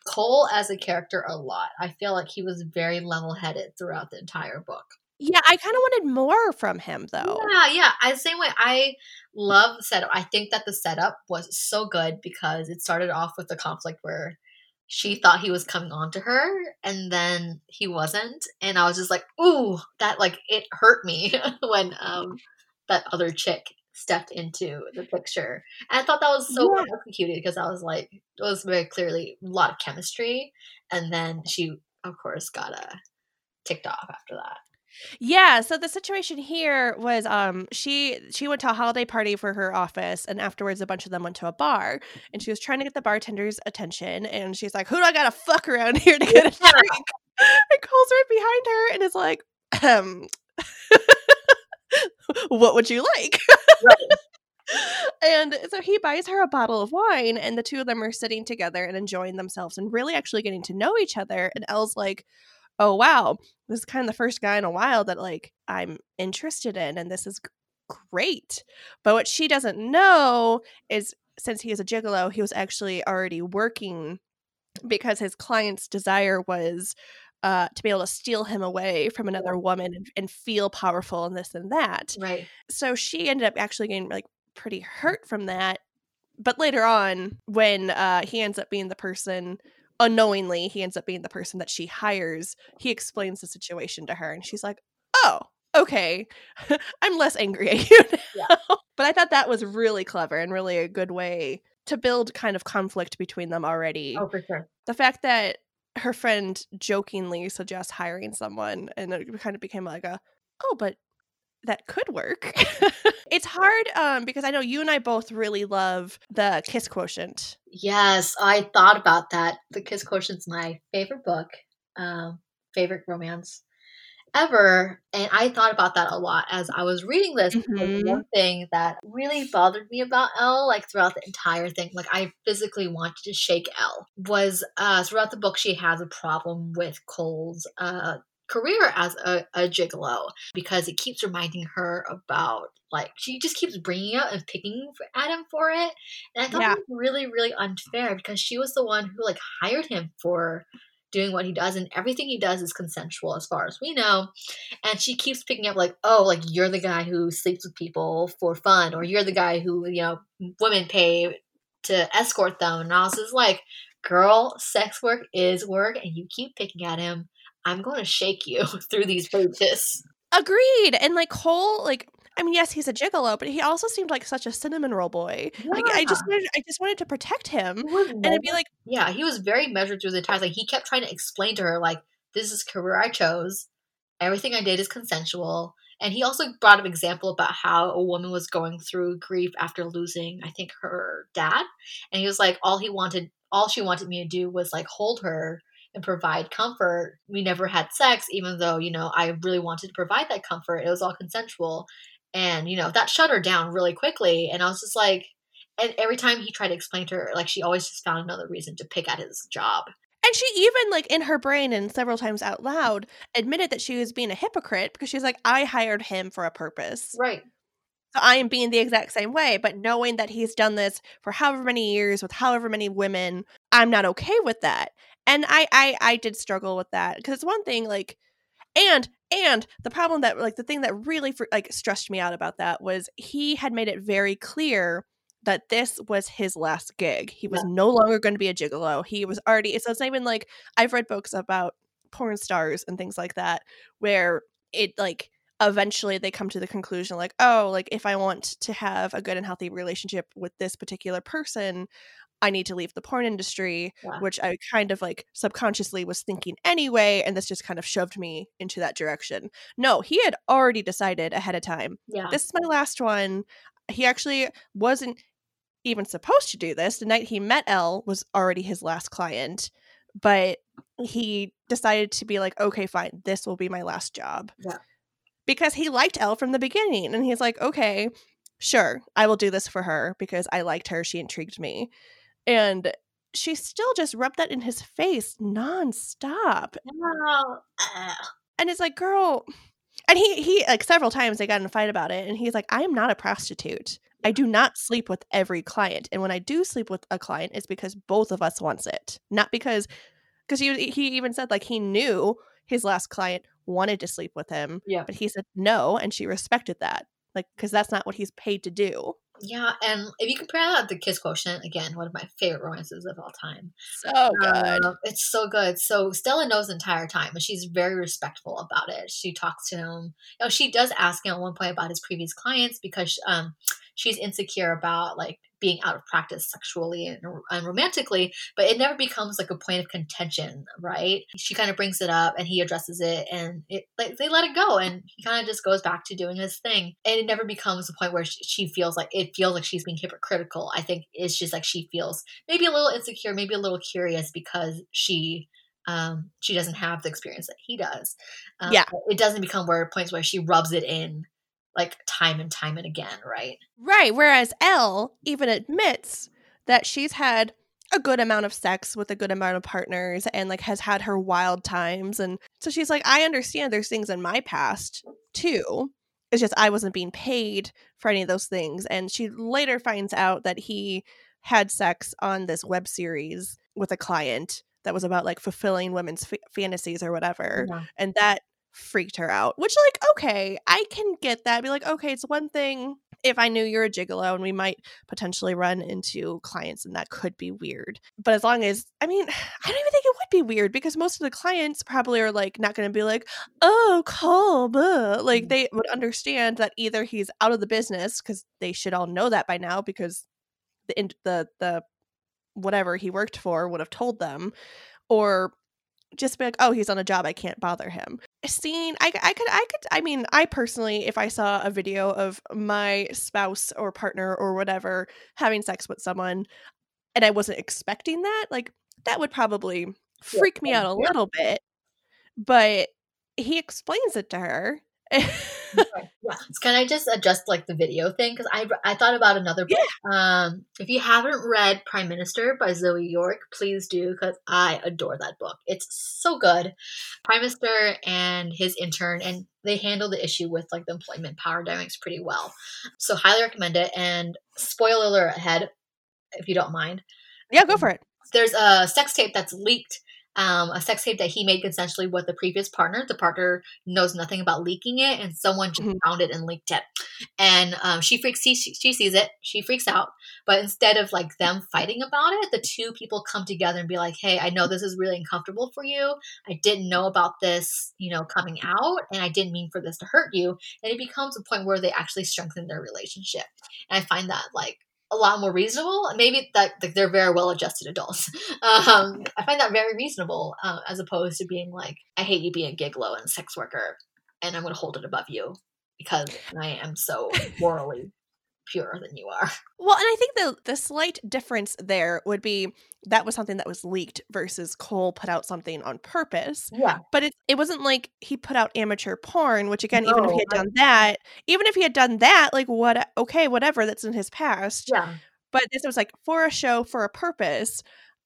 S5: Cole as a character a lot. I feel like he was very level-headed throughout the entire book.
S4: yeah, I kind of wanted more from him though.
S5: Yeah, yeah. I same way. I love the setup. I think that the setup was so good because it started off with the conflict where she thought he was coming on to her and then he wasn't. And I was just like, ooh, that like it hurt me when um that other chick stepped into the picture. And I thought that was so well executed because I was like, it was very clearly a lot of chemistry. And then she, of course, got uh, ticked off after that.
S4: Yeah, so the situation here was um she she went to a holiday party for her office and afterwards a bunch of them went to a bar and she was trying to get the bartender's attention and she's like, Who do I gotta fuck around here to get a
S5: Yeah.
S4: drink? And Cole's right behind her and is like, um what would you like?
S5: Right.
S4: and so he buys her a bottle of wine and the two of them are sitting together and enjoying themselves and really actually getting to know each other and elle's like oh wow this is kind of the first guy in a while that like i'm interested in and this is great but what she doesn't know is since he is a gigolo he was actually already working because his client's desire was uh, to be able to steal him away from another woman and, and feel powerful and this and that
S5: Right.
S4: so she ended up actually getting like pretty hurt from that but later on when uh he ends up being the person unknowingly he ends up being the person that she hires he explains the situation to her and she's like oh okay i'm less angry at you now.
S5: Yeah.
S4: but i thought that was really clever and really a good way to build kind of conflict between them already
S5: Oh, for sure.
S4: the fact that her friend jokingly suggests hiring someone and it kind of became like a oh but that could work. It's hard um because i know you and i both really love the kiss quotient.
S5: Yes, I thought about that. The Kiss Quotient's my favorite book, um, favorite romance ever. And I thought about that a lot as I was reading this.
S4: Mhm.
S5: One thing that really bothered me about Elle, like throughout the entire thing, like I physically wanted to shake Elle, was uh, throughout the book, she has a problem with Cole's uh, career as a, a gigolo because it keeps reminding her about like she just keeps bringing up and picking at him for it and i thought
S4: Yeah.
S5: it was really really unfair because she was the one who like hired him for doing what he does and everything he does is consensual as far as we know. And she keeps picking up like oh like you're the guy who sleeps with people for fun or you're the guy who you know women pay to escort them. And i was just like girl sex work is work and you keep picking at him. I'm going to shake you through these pages.
S4: Agreed. And like whole like I mean, yes, he's a gigolo, but he also seemed like such a cinnamon roll boy. Like I just wanted, I just wanted to protect him, and it'd be like,
S5: yeah he was very measured through the entire thing he kept trying to explain to her like this is career i chose. Everything i did is consensual. And he also brought up example about how a woman was going through grief after losing i think her dad. And he was like all he wanted all she wanted me to do was like hold her and provide comfort. We never had sex even though you know i really wanted to provide that comfort. It was all consensual and you know that shut her down really quickly and i was just like and every time he tried to explain to her like she always just found another reason to pick at his job
S4: and she even like in her brain and several times out loud admitted that she was being a hypocrite because she's like, I hired him for a purpose,
S5: right
S4: so I am being the exact same way. But knowing that he's done this for however many years with however many women, I'm not okay with that. And I, I, I did struggle with that because it's one thing like and and the problem that like the thing that really like stressed me out about that was he had made it very clear that this was his last gig. He was no longer going to be a gigolo. He was already so it's not even like i've read books about porn stars and things like that where it like eventually they come to the conclusion like oh like if i want to have a good and healthy relationship with this particular person i need to leave the porn industry
S5: Yeah.
S4: which i kind of like subconsciously was thinking anyway and this just kind of shoved me into that direction. No he had already decided ahead of time
S5: yeah.
S4: This is my last one. He actually wasn't even supposed to do this the night he met elle was already his last client but he decided to be like okay fine this will be my last job.
S5: Yeah.
S4: because he liked elle from the beginning and he's like okay sure i will do this for her because i liked her she intrigued me and she still just rubbed that in his face nonstop.
S5: Oh, uh,
S4: and it's like girl and he he like several times they got in a fight about it and he's like i am not a prostitute. I do not sleep with every client and when i do sleep with a client it's because both of us wants it not because because he, he even said like he knew his last client wanted to sleep with him
S5: Yeah.
S4: but he said no and she respected that like because that's not what he's paid to do
S5: yeah and if you compare that to kiss quotient again one of my favorite romances of all time
S4: so good
S5: Uh, it's so good. So Stella knows the entire time, and she's very respectful about it. She talks to him. You know, she does ask him at one point about his previous clients because um, she's insecure about like being out of practice sexually and, and romantically, but it never becomes like a point of contention, right? She kind of brings it up, and he addresses it, and it like they let it go, and he kind of just goes back to doing his thing, and it never becomes a point where she, she feels like it feels like she's being hypocritical. I think it's just like she feels maybe a little insecure, maybe a little curious because she um she doesn't have the experience that he does. Um,
S4: Yeah.
S5: it doesn't become where points where she rubs it in like time and time and again, right?
S4: Right. Whereas Elle even admits that she's had a good amount of sex with a good amount of partners and like has had her wild times. And so she's like, I understand there's things in my past too. It's just I wasn't being paid for any of those things. And she later finds out that he had sex on this web series with a client that was about like fulfilling women's f- fantasies or whatever
S5: Yeah.
S4: and that freaked her out which like okay i can get that be like okay it's one thing if i knew you're a gigolo and we might potentially run into clients and that could be weird but as long as i mean i don't even think it would be weird because most of the clients probably are like not going to be like oh Cole blah. like
S5: Mhm.
S4: they would understand that either he's out of the business because they should all know that by now because the in- the the whatever he worked for would have told them or just be like oh he's on a job i can't bother him seeing I, I could i could i mean i personally if i saw a video of my spouse or partner or whatever having sex with someone and i wasn't expecting that like that would probably freak me out a
S5: yeah.
S4: little bit but he explains it to her
S5: Yeah. can I just adjust like the video thing? Because I I thought about another book. Um, if you haven't read Prime Minister by Zoe York, please do because I adore that book. It's so good. Prime Minister and his intern, and they handle the issue with like the employment power dynamics pretty well. So highly recommend it. And spoiler alert ahead, if you don't mind.
S4: Yeah, go for it.
S5: There's a sex tape that's leaked. Um, a sex tape that he made consensually with the previous partner. The partner knows nothing about leaking it, and someone just
S4: Mhm.
S5: found it and leaked it. And um, she freaks. She, she sees it. She freaks out. But instead of like them fighting about it, the two people come together and be like, "Hey, I know this is really uncomfortable for you. I didn't know about this, you know, coming out, and I didn't mean for this to hurt you." And it becomes a point where they actually strengthen their relationship. And I find that like a lot more reasonable. Maybe that like, they're very well adjusted adults. Um, I find that very reasonable uh, as opposed to being like, I hate you being a gigolo and sex worker, and I'm going to hold it above you because I am so morally purer than you are.
S4: Well, and I think the the slight difference there would be that was something that was leaked versus Cole put out something on purpose.
S5: Yeah.
S4: But it it wasn't like he put out amateur porn, which again, even if he had done that, even if he had done that, like what okay, whatever, that's in his past.
S5: Yeah.
S4: But this was like for a show, for a purpose.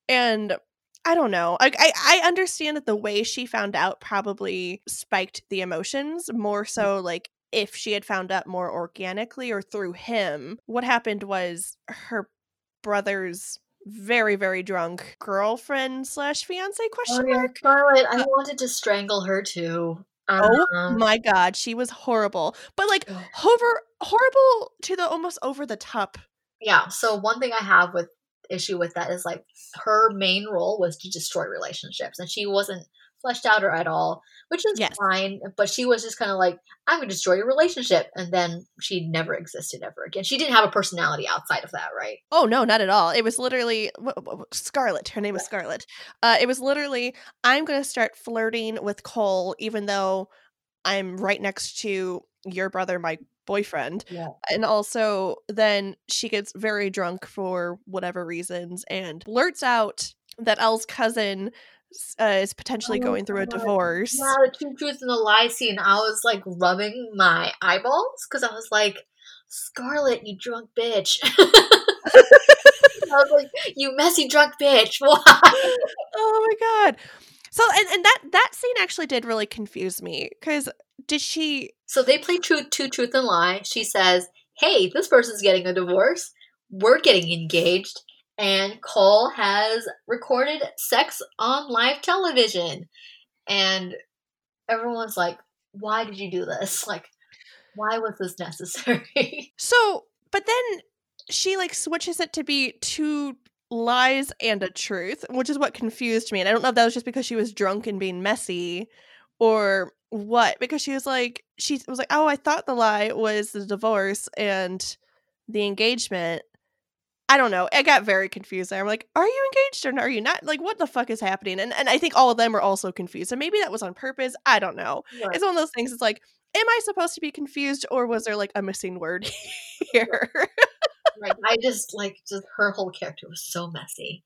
S4: And I don't know. I, I understand that the way she found out probably spiked the emotions more mm. so like if she had found out more organically or through him. What happened was her brother's very, very drunk girlfriend slash fiance question
S5: Oh, yeah,
S4: mark.
S5: Scarlett, I wanted to strangle her too.
S4: Oh
S5: Um,
S4: my god, she was horrible. But like
S5: Ugh.
S4: over horrible to the almost over the top.
S5: yeah. So one thing I have with issue with that is like her main role was to destroy relationships, and she wasn't fleshed out or at all, which is
S4: Yes.
S5: fine. But she was just kind of like, I'm gonna destroy your relationship, and then she never existed ever again. She didn't have a personality outside of that, right?
S4: Oh no, not at all. It was literally Scarlett. Her name was Scarlett. Uh, it was literally I'm going to start flirting with Cole, even though I'm right next to your brother, my boyfriend.
S5: Yeah.
S4: And also, then she gets very drunk for whatever reasons and blurts out that Elle's cousin uh, is potentially
S5: Oh,
S4: going through a
S5: God.
S4: divorce.
S5: Yeah, the two truths and the lie scene. I was like rubbing my eyeballs because I was like, Scarlett, you drunk bitch. I was like, you messy drunk bitch. Why?
S4: Oh my god. So and, and that that scene actually did really confuse me because did she
S5: So they play truth, two truth and lie. She says, "Hey, this person's getting a divorce. We're getting engaged." And Cole has recorded sex on live television, and everyone's like, "Why did you do this? Like, why was this necessary?"
S4: So, but then she like switches it to be two lies and a truth, which is what confused me. And I don't know if that was just because she was drunk and being messy or what, because she was like, she was like, oh, I thought the lie was the divorce and the engagement. I don't know. I got very confused there. I'm like, are you engaged or are you not? Like, what the fuck is happening? And and I think all of them were also confused. And maybe that was on purpose. I don't know. It's one of those things. It's like, am I supposed to be confused or was there like a missing word here?
S5: like, I just like just her whole character was so messy.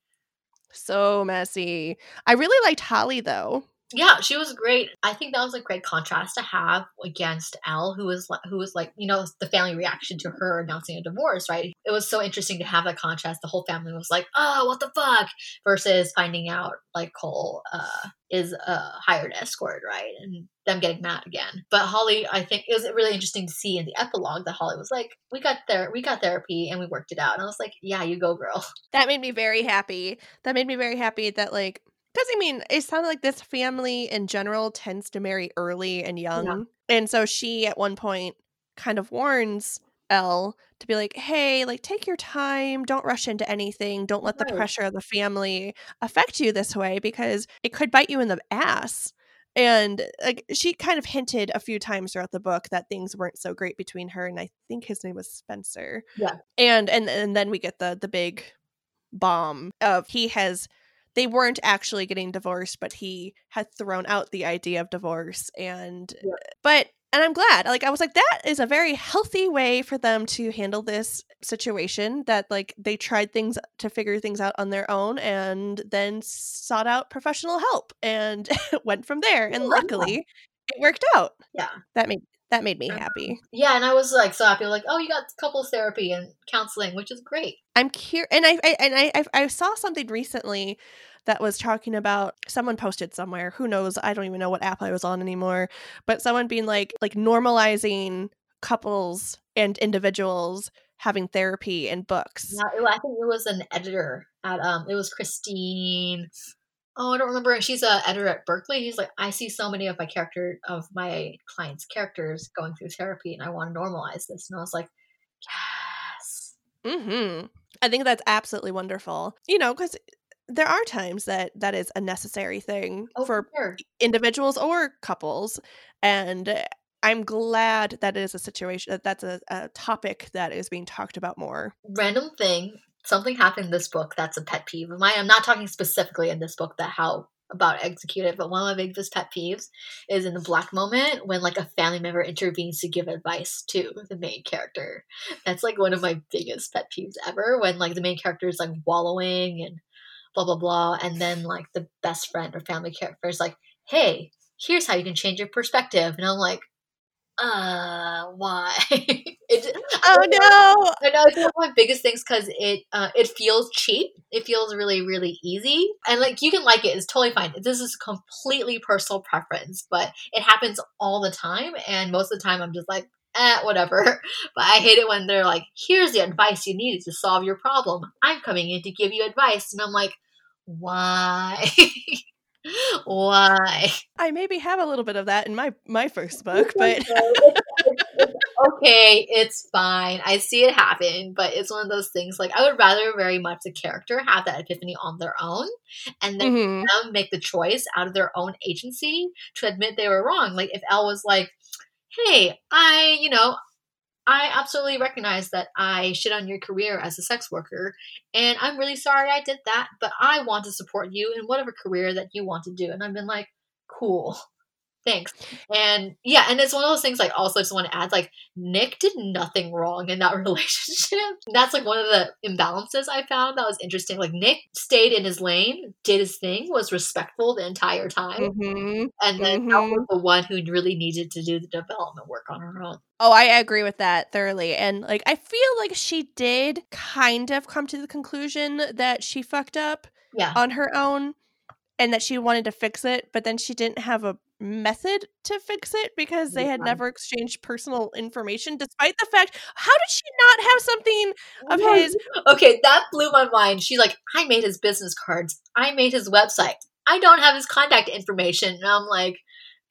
S4: so messy. I really liked Holly though.
S5: Yeah, she was great. I think that was a great contrast to have against Elle, who was who was like, you know, the family reaction to her announcing a divorce, right? It was so interesting to have that contrast. The whole family was like, "Oh, what the fuck," versus finding out like Cole uh, is a hired escort, right, and them getting mad again. But Holly, I think it was really interesting to see in the epilogue that Holly was like, "We got there, we got therapy, and we worked it out." And I was like, "Yeah, you go, girl."
S4: That made me very happy. That made me very happy that like because I mean, it sounded like this family in general tends to marry early and young. And so she at one point kind of warns Elle to be like, hey, like take your time, don't rush into anything, don't let the
S5: Right.
S4: pressure of the family affect you this way because it could bite you in the ass. And like she kind of hinted a few times throughout the book that things weren't so great between her and I think his name was Spencer.
S5: Yeah.
S4: And and and then we get the the big bomb of he has they weren't actually getting divorced, but he had thrown out the idea of divorce. And,
S5: Yeah.
S4: but, and I'm glad. Like, I was like, that is a very healthy way for them to handle this situation that, like, they tried things to figure things out on their own and then sought out professional help and went from there. And luckily, it worked out.
S5: Yeah.
S4: That made That made me happy.
S5: Yeah, and I was like so happy, like, oh, you got couples therapy and counseling, which is great.
S4: I'm curious, and I, I and I, I I saw something recently that was talking about someone posted somewhere. Who knows? I don't even know what app I was on anymore. But someone being like like normalizing couples and individuals having therapy and books.
S5: Yeah, I think it was an editor at um, it was Christine. Oh, I don't remember. She's a editor at Berkley. He's like, I see so many of my character of my clients' characters going through therapy, and I want to normalize this. And I was like, yes.
S4: hmm I think that's absolutely wonderful. You know, because there are times that that is a necessary thing
S5: Oh,
S4: for
S5: sure.
S4: individuals or couples, and uh, I'm glad that it is a situation that that's a, a topic that is being talked about more.
S5: random thing. Something happened in this book that's a pet peeve of mine. I'm not talking specifically in this book that how about execute it, but one of my biggest pet peeves is in the black moment when like a family member intervenes to give advice to the main character. That's like one of my biggest pet peeves ever when like the main character is like wallowing and blah blah blah, and then like the best friend or family character is like, "Hey, here's how you can change your perspective," and I'm like, "Uh, why?" it,
S4: Oh no!
S5: I know it's one of my biggest things because it uh, it feels cheap. It feels really really easy, and like you can like it. It's totally fine. This is completely personal preference, but it happens all the time, and most of the time I'm just like, eh, whatever. But I hate it when they're like, "Here's the advice you needed to solve your problem. I'm coming in to give you advice," and I'm like, why? why?
S4: I maybe have a little bit of that in my my first book, but
S5: okay, it's fine. I see it happen, but it's one of those things like I would rather very much the character have that epiphany on their own and then
S4: Mhm.
S5: them make the choice out of their own agency to admit they were wrong. Like if Elle was like, Hey, I, you know, I absolutely recognize that I shit on your career as a sex worker, and I'm really sorry I did that, but I want to support you in whatever career that you want to do. And I've been like, cool, thanks. And yeah, and it's one of those things like also just want to add like Nick did nothing wrong in that relationship. That's like one of the imbalances I found that was interesting. Like Nick stayed in his lane, did his thing, was respectful the entire time,
S4: Mhm.
S5: and then
S4: mhm.
S5: was the one who really needed to do the development work on her own.
S4: Oh, I agree with that thoroughly. And like I feel like she did kind of come to the conclusion that she fucked up
S5: Yeah.
S4: on her own and that she wanted to fix it, but then she didn't have a method to fix it because they had never exchanged personal information despite the fact how did she not have something of his
S5: Okay, that blew my mind. She's like, I made his business cards. I made his website. I don't have his contact information. And I'm like,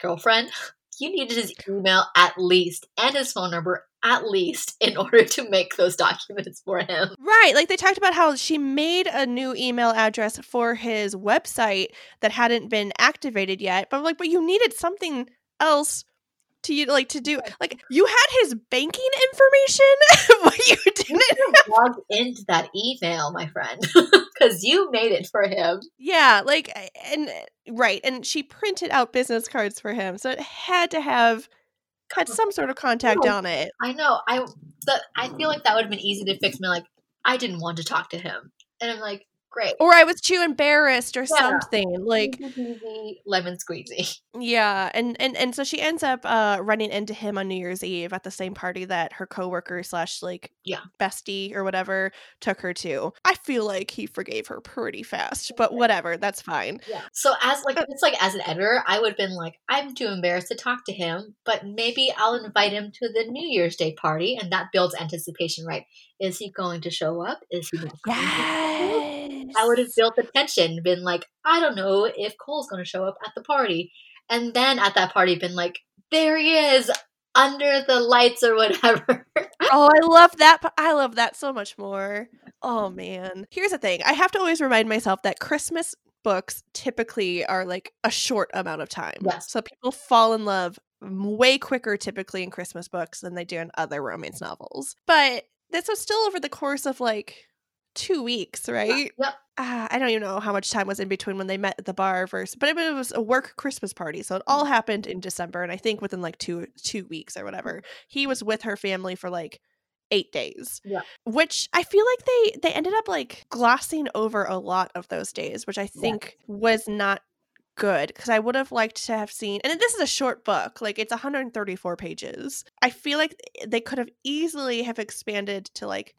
S5: girlfriend, you needed his email at least and his phone number at least in order to make those documents for him.
S4: Right. Like they talked about how she made a new email address for his website that hadn't been activated yet. But like, but you needed something else to you like to do like you had his banking information, but you didn't.
S5: have into that email, my friend, because you made it for him.
S4: Yeah, like and eh, right, and she printed out business cards for him, so it had to have had uh, some sort of contact on it.
S5: I know. I the, I feel like that would have been easy to fix. Me like, I didn't want to talk to him, and I'm like, great.
S4: Or I was too embarrassed or
S5: Yeah.
S4: something. Like
S5: lemon squeezy.
S4: Yeah, and and and so she ends up uh running into him on New Year's Eve at the same party that her coworker slash like
S5: Yeah.
S4: bestie or whatever took her to. I feel like he forgave her pretty fast, but whatever, that's fine.
S5: Yeah. So as like it's like as an editor, I would have been like, I'm too embarrassed to talk to him, but maybe I'll invite him to the New Year's Day party, and that builds anticipation, right? Is he going to show up? Is he? Not going to show up?
S4: Yes.
S5: I would have built the tension, been like, I don't know if Cole's going to show up at the party, and then at that party, been like, there he is under the lights or whatever.
S4: Oh, I love that. I love that so much more. Oh man. Here's the thing. I have to always remind myself that Christmas books typically are like a short amount of time.
S5: Yes.
S4: So people fall in love way quicker typically in Christmas books than they do in other romance novels. But this was still over the course of like two weeks, right?
S5: yep.
S4: uh, I don't even know how much time was in between when they met at the bar versus, but it was a work Christmas party, so it all happened in December, and I think within like two two weeks or whatever, he was with her family for like eight days.
S5: Yeah.
S4: which I feel like they they ended up like glossing over a lot of those days, which I think was not good because I would have liked to have seen. And this is a short book, like it's 134 pages. I feel like they could have easily have expanded to like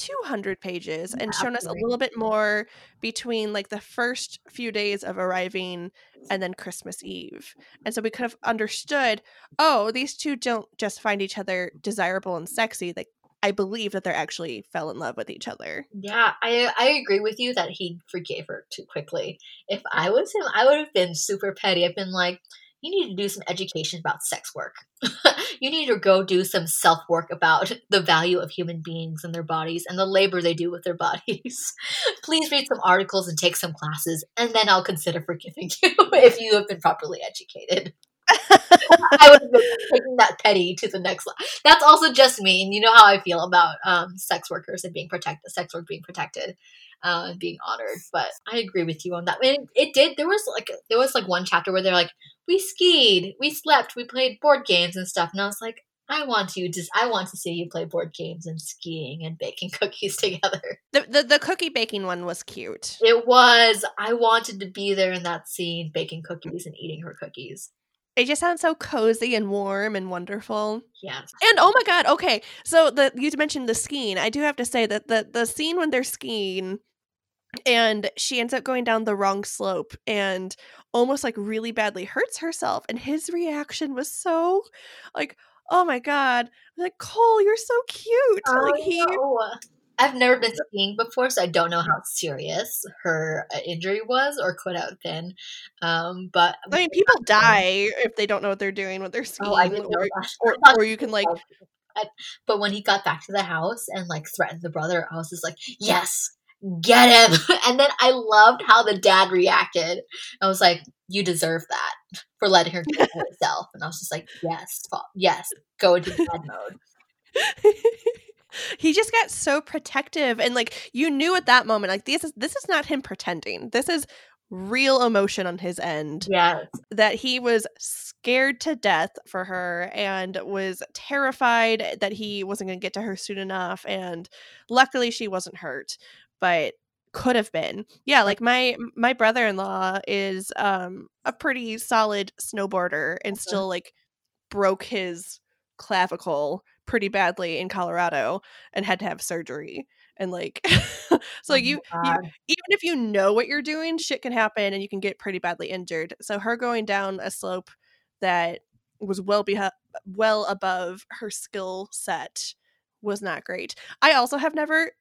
S4: 200 pages and shown us a little bit more between like the first few days of arriving and then Christmas Eve. And so we could have understood, oh, these two don't just find each other desirable and sexy. Like I believe that they're actually fell in love with each other.
S5: Yeah, I I agree with you that he forgave her too quickly. If I was him, I would have been super petty. I've been like, you need to do some education about sex work. you need to go do some self work about the value of human beings and their bodies and the labor they do with their bodies. Please read some articles and take some classes, and then I'll consider forgiving you if you have been properly educated. I would have been taking that petty to the next level. That's also just me, and you know how I feel about um, sex workers and being protected, sex work being protected, uh, and being honored. But I agree with you on that. And it did. There was like there was like one chapter where they're like, we skied, we slept, we played board games and stuff, and I was like. I want you just I want to see you play board games and skiing and baking cookies together.
S4: The, the the cookie baking one was cute.
S5: It was. I wanted to be there in that scene, baking cookies and eating her cookies.
S4: It just sounds so cozy and warm and wonderful.
S5: Yes.
S4: And oh my god, okay. So the you mentioned the skiing. I do have to say that the the scene when they're skiing and she ends up going down the wrong slope and almost like really badly hurts herself and his reaction was so like oh my god like cole you're so cute like he
S5: Oh, I've never been skiing before, so I don't know how serious her uh, injury was or could have been. Um, but
S4: i mean people die if they don't know what they're doing when they're skiing
S5: Oh, I didn't
S4: or, or, or you can like
S5: But when he got back to the house and like threatened the brother, I was just like, yes, get him. and then I loved how the dad reacted. I was like, you deserve that for letting her get herself. And I was just like, yes, yes, go into dad mode.
S4: he just got so protective and like you knew at that moment like this is this is not him pretending. This is real emotion on his end
S5: Yes.
S4: that he was scared to death for her and was terrified that he wasn't going to get to her soon enough and luckily she wasn't hurt but could have been. Yeah like my my brother-in-law is um a pretty solid snowboarder and still like broke his clavicle pretty badly in Colorado and had to have surgery and like so like
S5: Oh
S4: you,
S5: my
S4: you even if you know what you're doing shit can happen and you can get pretty badly injured. So her going down a slope that was well beha- well above her skill set was not great. I also have never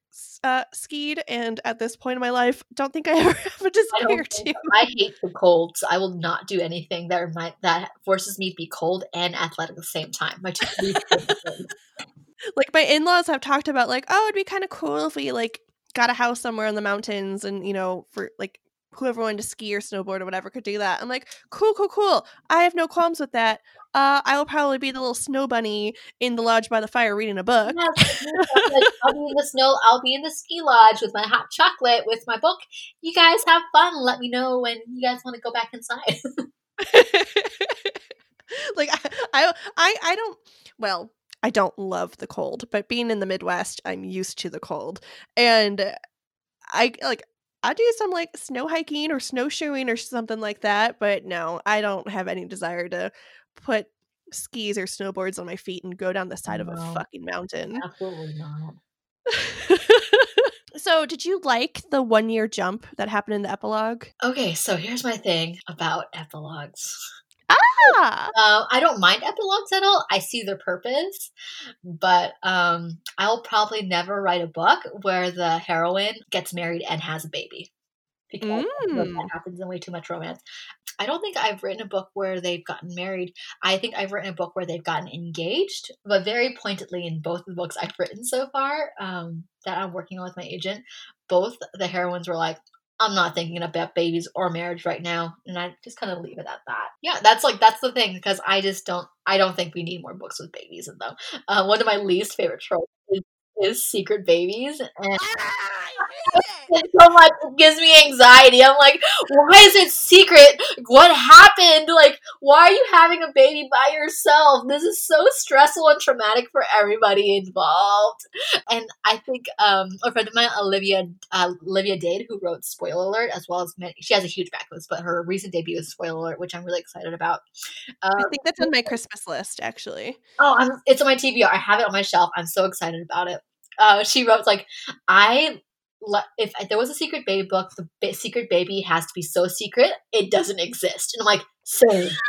S4: uh, skied and at this point in my life don't think i ever have a desire to.
S5: I hate the cold, so I will not do anything that that forces me to be cold and athletic at the same time. My two least favorite things.
S4: like my in-laws have talked about like oh it'd be kind of cool if we like got a house somewhere in the mountains and you know for like whoever wanted to ski or snowboard or whatever could do that. I'm like cool cool cool. I have no qualms with that uh i will probably be the little snow bunny in the lodge by the fire reading a book
S5: Yes, like, I'll be in the snow. I'll be in the ski lodge with my hot chocolate with my book. You guys have fun. Let me know when you guys want to go back inside.
S4: like I, I i i don't well i don't love the cold but being in the midwest i'm used to the cold and i like i do some like snow hiking or snowshoeing or something like that but no i don't have any desire to put skis or snowboards on my feet and go down the side of a fucking mountain
S5: Absolutely not.
S4: so did you like the one year jump that happened in the epilogue
S5: Okay, so here's my thing about epilogues.
S4: ah
S5: Uh, I don't mind epilogues at all. I see their purpose, but um, I'll probably never write a book where the heroine gets married and has a baby because I feel like
S4: Mm.
S5: that happens in way too much romance. I don't think I've written a book where they've gotten married. I think I've written a book where they've gotten engaged, but very pointedly in both the books I've written so far um, that I'm working on with my agent, both the heroines were like, I'm not thinking about babies or marriage right now, and I just kind of leave it at that. Yeah, that's like that's the thing because I just don't I don't think we need more books with babies in them. Uh, one of my least favorite tropes is, is secret babies, and it so much it gives me anxiety. I'm like, why is it secret? What happened? Like, why are you having a baby by yourself? This is so stressful and traumatic for everybody involved. And I think um, a friend of mine, Olivia uh, Olivia Dade, who wrote Spoiler Alert, as well as many, she has a huge backlist, but her recent debut is Spoiler Alert, which I'm really excited about. Um,
S4: I think that's on my Christmas list, actually.
S5: Oh, I'm, it's on my TBR. I have it on my shelf. I'm so excited about it. Uh, she wrote like, I if there was a secret baby book, the secret baby has to be so secret it doesn't exist. And I'm like, same.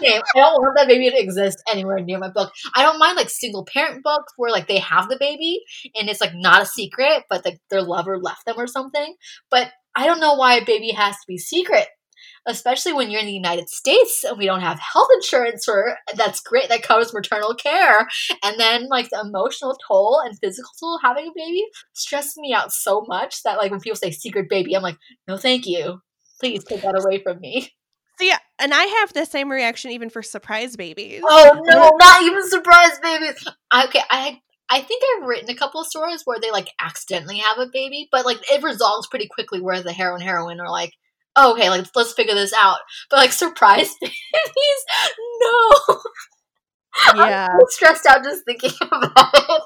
S5: Same. I don't want that baby to exist anywhere near my book. I don't mind like single parent books where like they have the baby and it's like not a secret, but like their lover left them or something. But I don't know why a baby has to be secret especially when you're in the United States and we don't have health insurance for that's great that covers maternal care. And then like the emotional toll and physical toll of having a baby stresses me out so much that like when people say secret baby I'm like no thank you. Please take that away from me.
S4: So yeah, and I have the same reaction even for surprise babies.
S5: oh no not even surprise babies. I- okay I I think I've written a couple of stories where they like accidentally have a baby, but like it resolves pretty quickly where the hero and heroine are like, oh, okay, like let's figure this out. But like surprise babies, no.
S4: Yeah.
S5: I'm stressed out just thinking about it.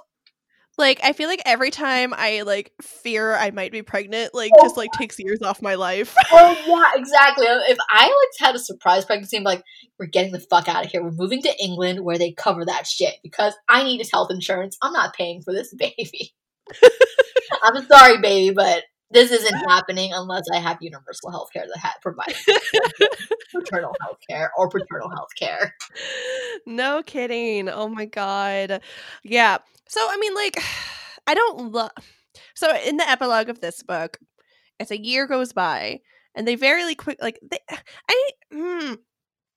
S4: Like I feel like every time I like fear I might be pregnant, like oh just like takes years off my life.
S5: Oh yeah, exactly. Uh, if I like had a surprise pregnancy, I'm like, we're getting the fuck out of here. We're moving to England where they cover that shit because I need his health insurance. I'm not paying for this baby. I'm sorry, baby, but this isn't happening unless I have universal health care that ha- provides maternal health care or paternal health care.
S4: no kidding. Oh my god. Yeah. So I mean like I don't love So in the epilogue of this book, as a year goes by and they very quick like they I hmm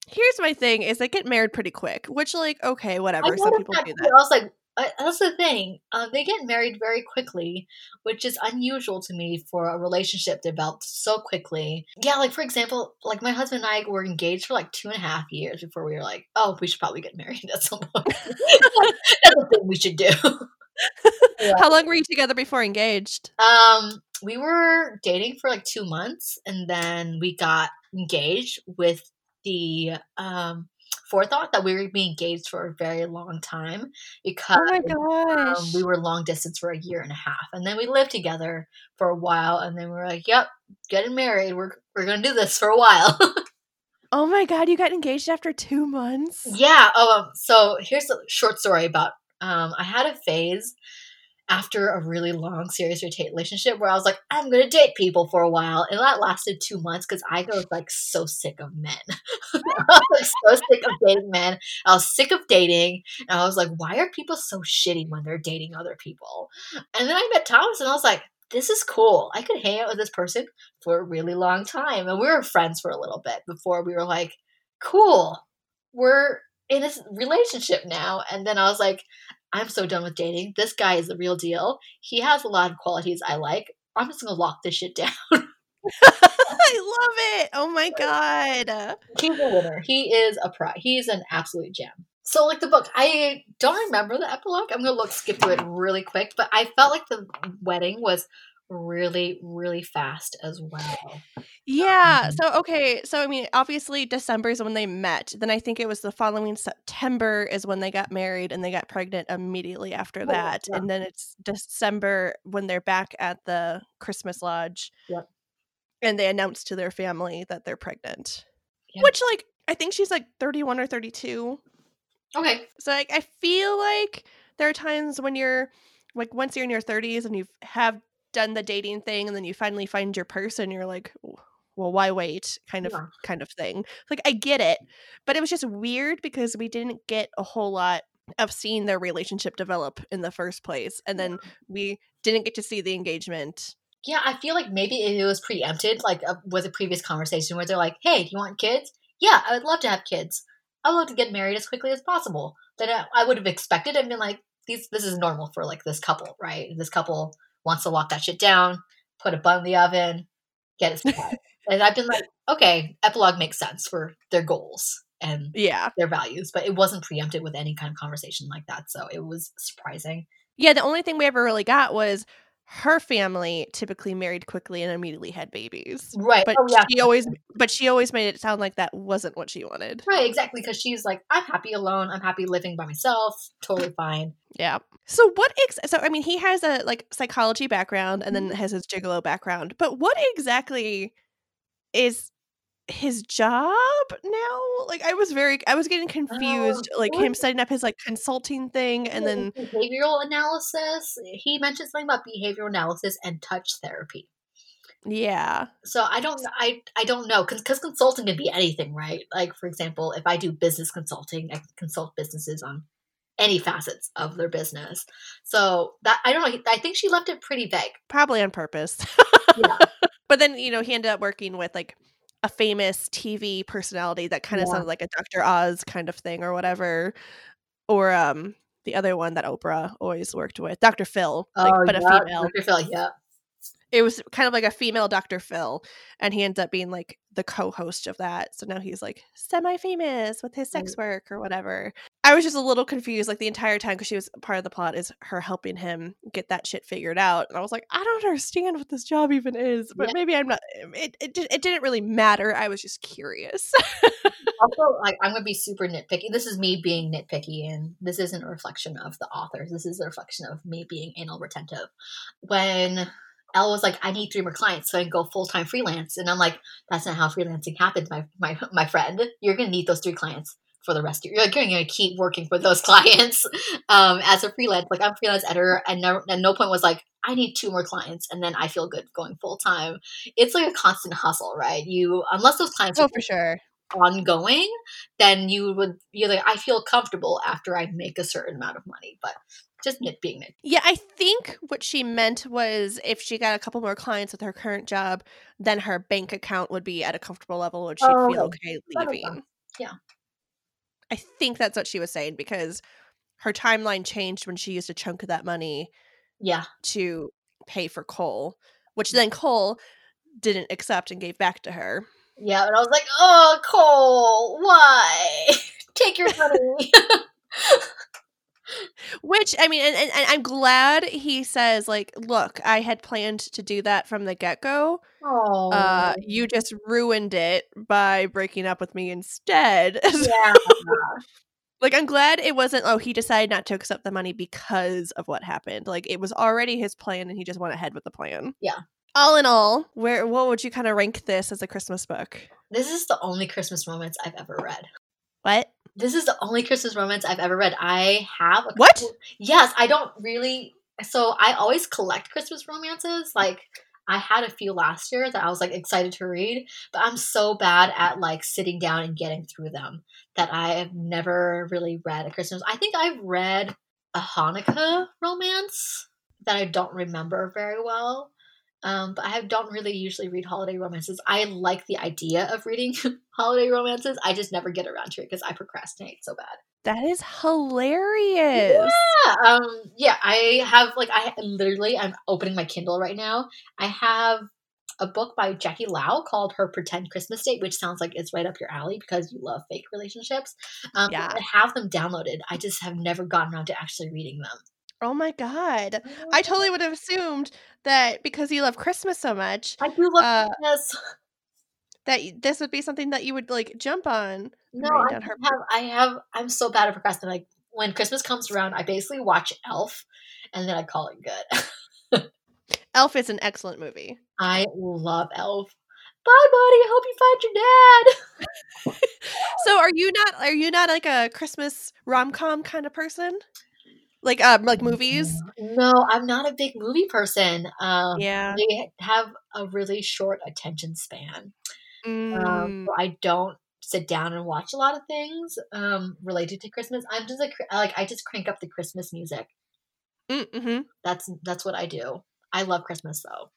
S4: Here's my thing is they get married pretty quick, which like okay, whatever. Some people
S5: that
S4: do that.
S5: I was like, I, that's the thing. Uh, they get married very quickly, which is unusual to me for a relationship developed so quickly. Yeah, like for example, like my husband and I were engaged for like two and a half years before we were like, oh, we should probably get married at some point. that's the thing we should do. Yeah.
S4: How long were you together before engaged?
S5: Um, we were dating for like two months, and then we got engaged with the um forethought that we were being engaged for a very long time because
S4: Oh
S5: um, we were long distance for a year and a half, and then we lived together for a while, and then we were like, "Yep, getting married. We're we're gonna do this for a while."
S4: oh my god, you got engaged after two months?
S5: yeah. Oh, um, so here's a short story about. Um, I had a phase after a really long serious relationship where I was like, I'm gonna date people for a while, and that lasted two months because I was like so sick of men. I was so sick of dating men. I was sick of dating, and I was like, why are people so shitty when they're dating other people? And then I met Thomas, and I was like, this is cool. I could hang out with this person for a really long time, and we were friends for a little bit before we were like, cool, we're in this relationship now. And then I was like, I'm so done with dating. This guy is the real deal. He has a lot of qualities I like. I'm just gonna lock this shit down.
S4: I love it. Oh my god.
S5: He's a winner. He is a pro. He's an absolute gem. So, like the book, I don't remember the epilogue. I'm gonna look skip through it really quick, but I felt like the wedding was really, really fast as well.
S4: Yeah. Um, so okay. So I mean, obviously December is when they met. Then I think it was the following September is when they got married and they got pregnant immediately after
S5: Oh,
S4: that.
S5: yeah.
S4: And then it's December when they're back at the Christmas lodge.
S5: Yep.
S4: And they announce to their family that they're pregnant. Which like I think she's like 31 or 32.
S5: Okay.
S4: So like I feel like there are times when you're like once you're in your 30s and you have done the dating thing and then you finally find your person you're like well why wait kind of
S5: Yeah.
S4: kind of thing like i get it but it was just weird because we didn't get a whole lot of seeing their relationship develop in the first place and then we didn't get to see the engagement
S5: Yeah, I feel like maybe it was preempted, like uh, with a previous conversation where they're like, "Hey, do you want kids? Yeah, I would love to have kids. I would love to get married as quickly as possible." Then I, I would have expected and been like, "These, this is normal for like this couple, right? This couple wants to lock that shit down, put a bun in the oven, get it." and I've been like, "Okay, epilogue makes sense for their goals and
S4: yeah
S5: their values," but it wasn't preempted with any kind of conversation like that, so it was surprising.
S4: yeah the only thing we ever really got was her family typically married quickly and immediately had babies.
S5: Right.
S4: But
S5: oh, yeah.
S4: she always but she always made it sound like that wasn't what she wanted.
S5: Right, exactly. Because she's like, I'm happy alone. I'm happy living by myself. Totally fine.
S4: Yeah. So what ex- so I mean he has a like psychology background and then
S5: Mm-hmm.
S4: has his gigolo background. But what exactly is his job now? Like I was very I was getting oh, confused like him setting up his like consulting thing and then
S5: behavioral analysis. He mentioned something about behavioral analysis and touch therapy.
S4: yeah.
S5: So I don't, I, I don't know, because consulting can be anything, right? Like for example, if I do business consulting, I consult businesses on any facets of their business. So that I don't know. I think she left it pretty vague.
S4: Probably on purpose.
S5: Yeah.
S4: but then, you know, he ended up working with like a famous TV personality that kind of
S5: Yeah.
S4: sounded like a Dr. Oz kind of thing or whatever. Or um the other one that Oprah always worked with, Dr. Phil, like, but a
S5: Oh,
S4: female.
S5: Dr. Phil, yeah.
S4: It was kind of like a female Dr. Phil, and he ends up being like the co-host of that. So now he's like semi-famous with his mm. sex work or whatever. I was just a little confused like the entire time because she was part of the plot is her helping him get that shit figured out, and I was like, I don't understand what this job even is, but
S5: Yeah.
S4: maybe I'm not. Um, it it it didn't really matter. I was just curious.
S5: also like i'm gonna be super nitpicky this is me being nitpicky and this isn't a reflection of the authors this is a reflection of me being anal retentive when Elle was like, I need three more clients so I can go full time freelance. And I'm like, that's not how freelancing happens, my my my friend. You're gonna need those three clients for the rest of your you're you're gonna keep working for those clients um as a freelance. Like I'm a freelance editor and no and no point was like, I need two more clients and then I feel good going full time. It's like a constant hustle, right? You unless those clients
S4: oh,
S5: are
S4: for sure.
S5: ongoing, then you would you're like, I feel comfortable after I make a certain amount of money. But just nit being nit.
S4: Yeah, I think what she meant was if she got a couple more clients with her current job, then her bank account would be at a comfortable level and she'd
S5: Oh,
S4: feel okay leaving.
S5: Yeah.
S4: I think that's what she was saying because her timeline changed when she used a chunk of that money
S5: Yeah.
S4: to pay for Cole, which then Cole didn't accept and gave back to her.
S5: Yeah. And I was like, oh Cole, why? Take your money.
S4: Which I mean, and, and, and I'm glad he says like, "Look, I had planned to do that from the get go.
S5: oh
S4: Uh, you just ruined it by breaking up with me instead."
S5: yeah.
S4: like, I'm glad it wasn't. Oh, he decided not to accept the money because of what happened. Like, it was already his plan, and he just went ahead with the plan.
S5: Yeah.
S4: All in all, where what would you kind of rank this as a Christmas book?
S5: This is the only Christmas romance I've ever read.
S4: What?
S5: This is the only Christmas romance I've ever read. I have a
S4: What?
S5: couple- Yes, I don't really. So I always collect Christmas romances. Like I had a few last year that I was like excited to read, but I'm so bad at like sitting down and getting through them that I have never really read a Christmas. I think I've read a Hanukkah romance that I don't remember very well. Um, but I don't really usually read holiday romances. I like the idea of reading holiday romances. I just never get around to it because I procrastinate so bad.
S4: That is hilarious.
S5: Yeah, um, yeah. I have like I literally I'm opening my Kindle right now. I have a book by Jackie Lau called Her Pretend Christmas Date, which sounds like it's right up your alley because you love fake relationships. Um,
S4: Yeah.
S5: I have them downloaded. I just have never gotten around to actually reading them.
S4: Oh my god. I totally would have assumed that because you love Christmas so much,
S5: I do love
S4: uh,
S5: Christmas.
S4: that this would be something that you would like jump on.
S5: No, I have. I have. I'm so bad at procrastinating. Like when Christmas comes around, I basically watch Elf, and then I call it good.
S4: Elf is an excellent movie.
S5: I love Elf. Bye, buddy. I hope you find your dad.
S4: So are you not are you not like a Christmas rom com kind of person? Like um like movies?
S5: No, I'm not a big movie person. Um,
S4: Yeah.
S5: I have a really short attention span. Um,
S4: Mm,
S5: so I don't sit down and watch a lot of things um, related to Christmas. I'm just a, like I just crank up the Christmas music.
S4: mm, mhm.
S5: That's that's what I do. I love Christmas though.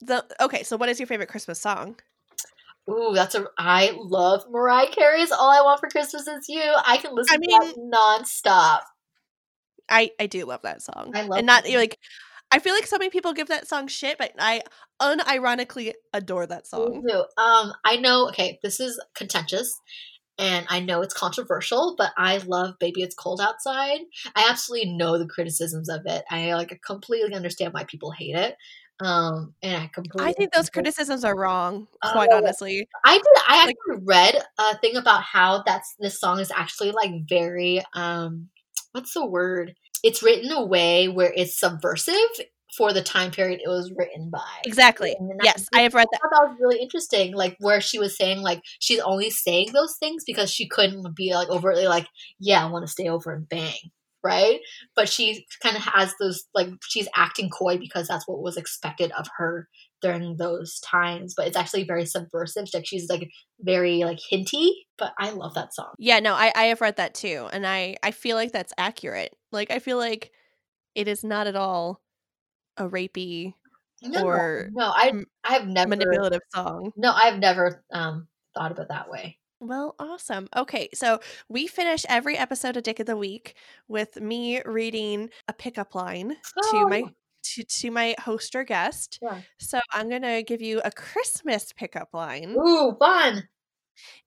S4: The okay, so what is your favorite Christmas song?
S5: Ooh, that's a. I love Mariah Carey's "All I Want for Christmas Is You." I can listen
S4: I
S5: to that nonstop.
S4: I I do love that song.
S5: I love
S4: and not
S5: that.
S4: like I feel like so many people give that song shit, but I unironically adore that song.
S5: Um, I know. Okay, this is contentious. and I know it's controversial, but I love Baby It's Cold Outside. I absolutely know the criticisms of it. I like completely understand why people hate it. Um, and I completely
S4: I think those criticisms are wrong, quite
S5: Oh.
S4: honestly.
S5: I did. I
S4: Like-
S5: actually read a thing about how that's this song is actually like very um, what's the word? It's written in a way where it's subversive for the time period it was written by.
S4: Exactly. Yes, I have read
S5: I
S4: that.
S5: thought that was really interesting, like where she was saying like she's only saying those things because she couldn't be like overtly like, yeah, I want to stay over and bang, right? But she kind of has those like she's acting coy because that's what was expected of her during those times. But it's actually very subversive. Like she's like very like hinty. But I love that song.
S4: Yeah, no, I, I have read that too. And I, I feel like that's accurate. Like, I feel like it is not at all a rapey,
S5: No,
S4: Or
S5: no, i i've never
S4: manipulative song.
S5: no, I've never um thought of it that way.
S4: Well, awesome. Okay, so we finish every episode of Dick of the Week with me reading a pickup line to my
S5: Oh.
S4: To, to my host or guest.
S5: Yeah.
S4: So I'm gonna give you a Christmas pickup line.
S5: Ooh, fun.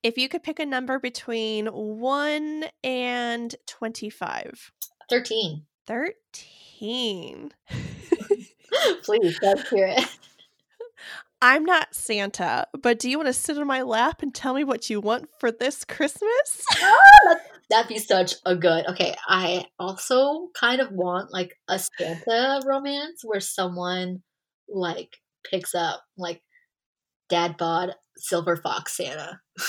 S4: If you could pick a number between one and twenty-five.
S5: Thirteen.
S4: 13.
S5: Please, let's hear it.
S4: I'm not Santa, but do you want to sit on my lap and tell me what you want for this Christmas?
S5: Ah, That'd be such a good. Okay, I also kind of want like a Santa romance where someone like picks up like dad bod silver fox Santa.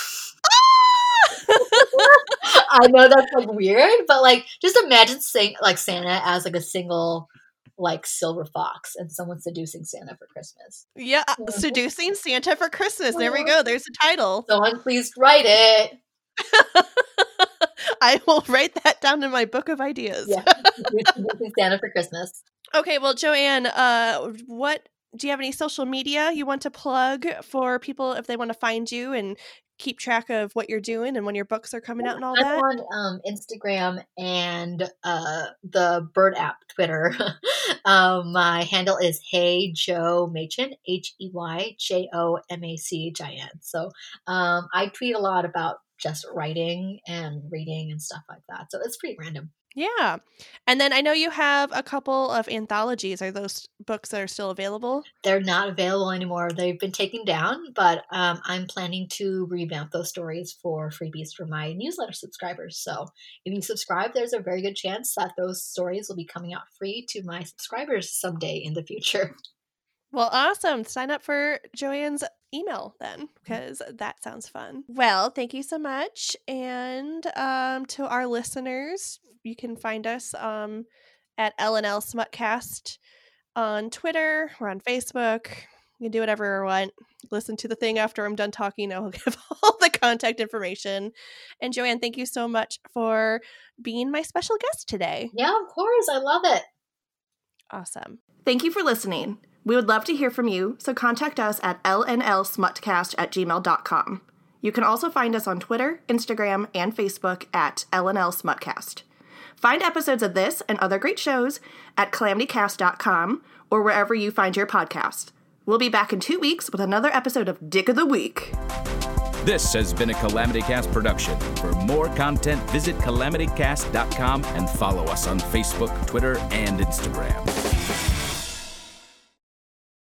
S5: I know that's like weird, but like just imagine saying like Santa as like a single like silver fox and someone seducing Santa for Christmas.
S4: yeah, uh, seducing Santa for Christmas. There we go. There's the title.
S5: Someone please write it.
S4: I will write that down in my book of ideas.
S5: Yeah, Santa for Christmas.
S4: Okay, well, Joanne, uh, what do you have any social media you want to plug for people if they want to find you and keep track of what you're doing and when your books are coming out and all
S5: I'm
S4: that?
S5: on um, Instagram and uh, the Bird app Twitter. um, my handle is Hey Joe Machin, H E Y J O M A C H I N. So um, I tweet a lot about just writing and reading and stuff like that. So it's pretty random.
S4: Yeah. And then I know you have a couple of anthologies. Are those books that are still available?
S5: They're not available anymore. They've been taken down, but um, I'm planning to revamp those stories for freebies for my newsletter subscribers. So if you subscribe, there's a very good chance that those stories will be coming out free to my subscribers someday in the future.
S4: Well, awesome. Sign up for Joanne's email then, because that sounds fun. Well, thank you so much. And um, to our listeners, you can find us um, at LNL Smutcast on Twitter. We're on Facebook. You can do whatever you want. Listen to the thing after I'm done talking. I'll give all the contact information. And Joanne, thank you so much for being my special guest today.
S5: Yeah, of course. I love it.
S4: Awesome.
S3: Thank you for listening. We would love to hear from you, so contact us at lnlsmutcast at gmail.com. You can also find us on Twitter, Instagram, and Facebook at LNL Smutcast. Find episodes of this and other great shows at calamitycast.com or wherever you find your podcast. We'll be back in two weeks with another episode of Dick of the Week.
S6: This has been a Calamity Cast production. For more content, visit calamitycast.com and follow us on Facebook, Twitter, and Instagram.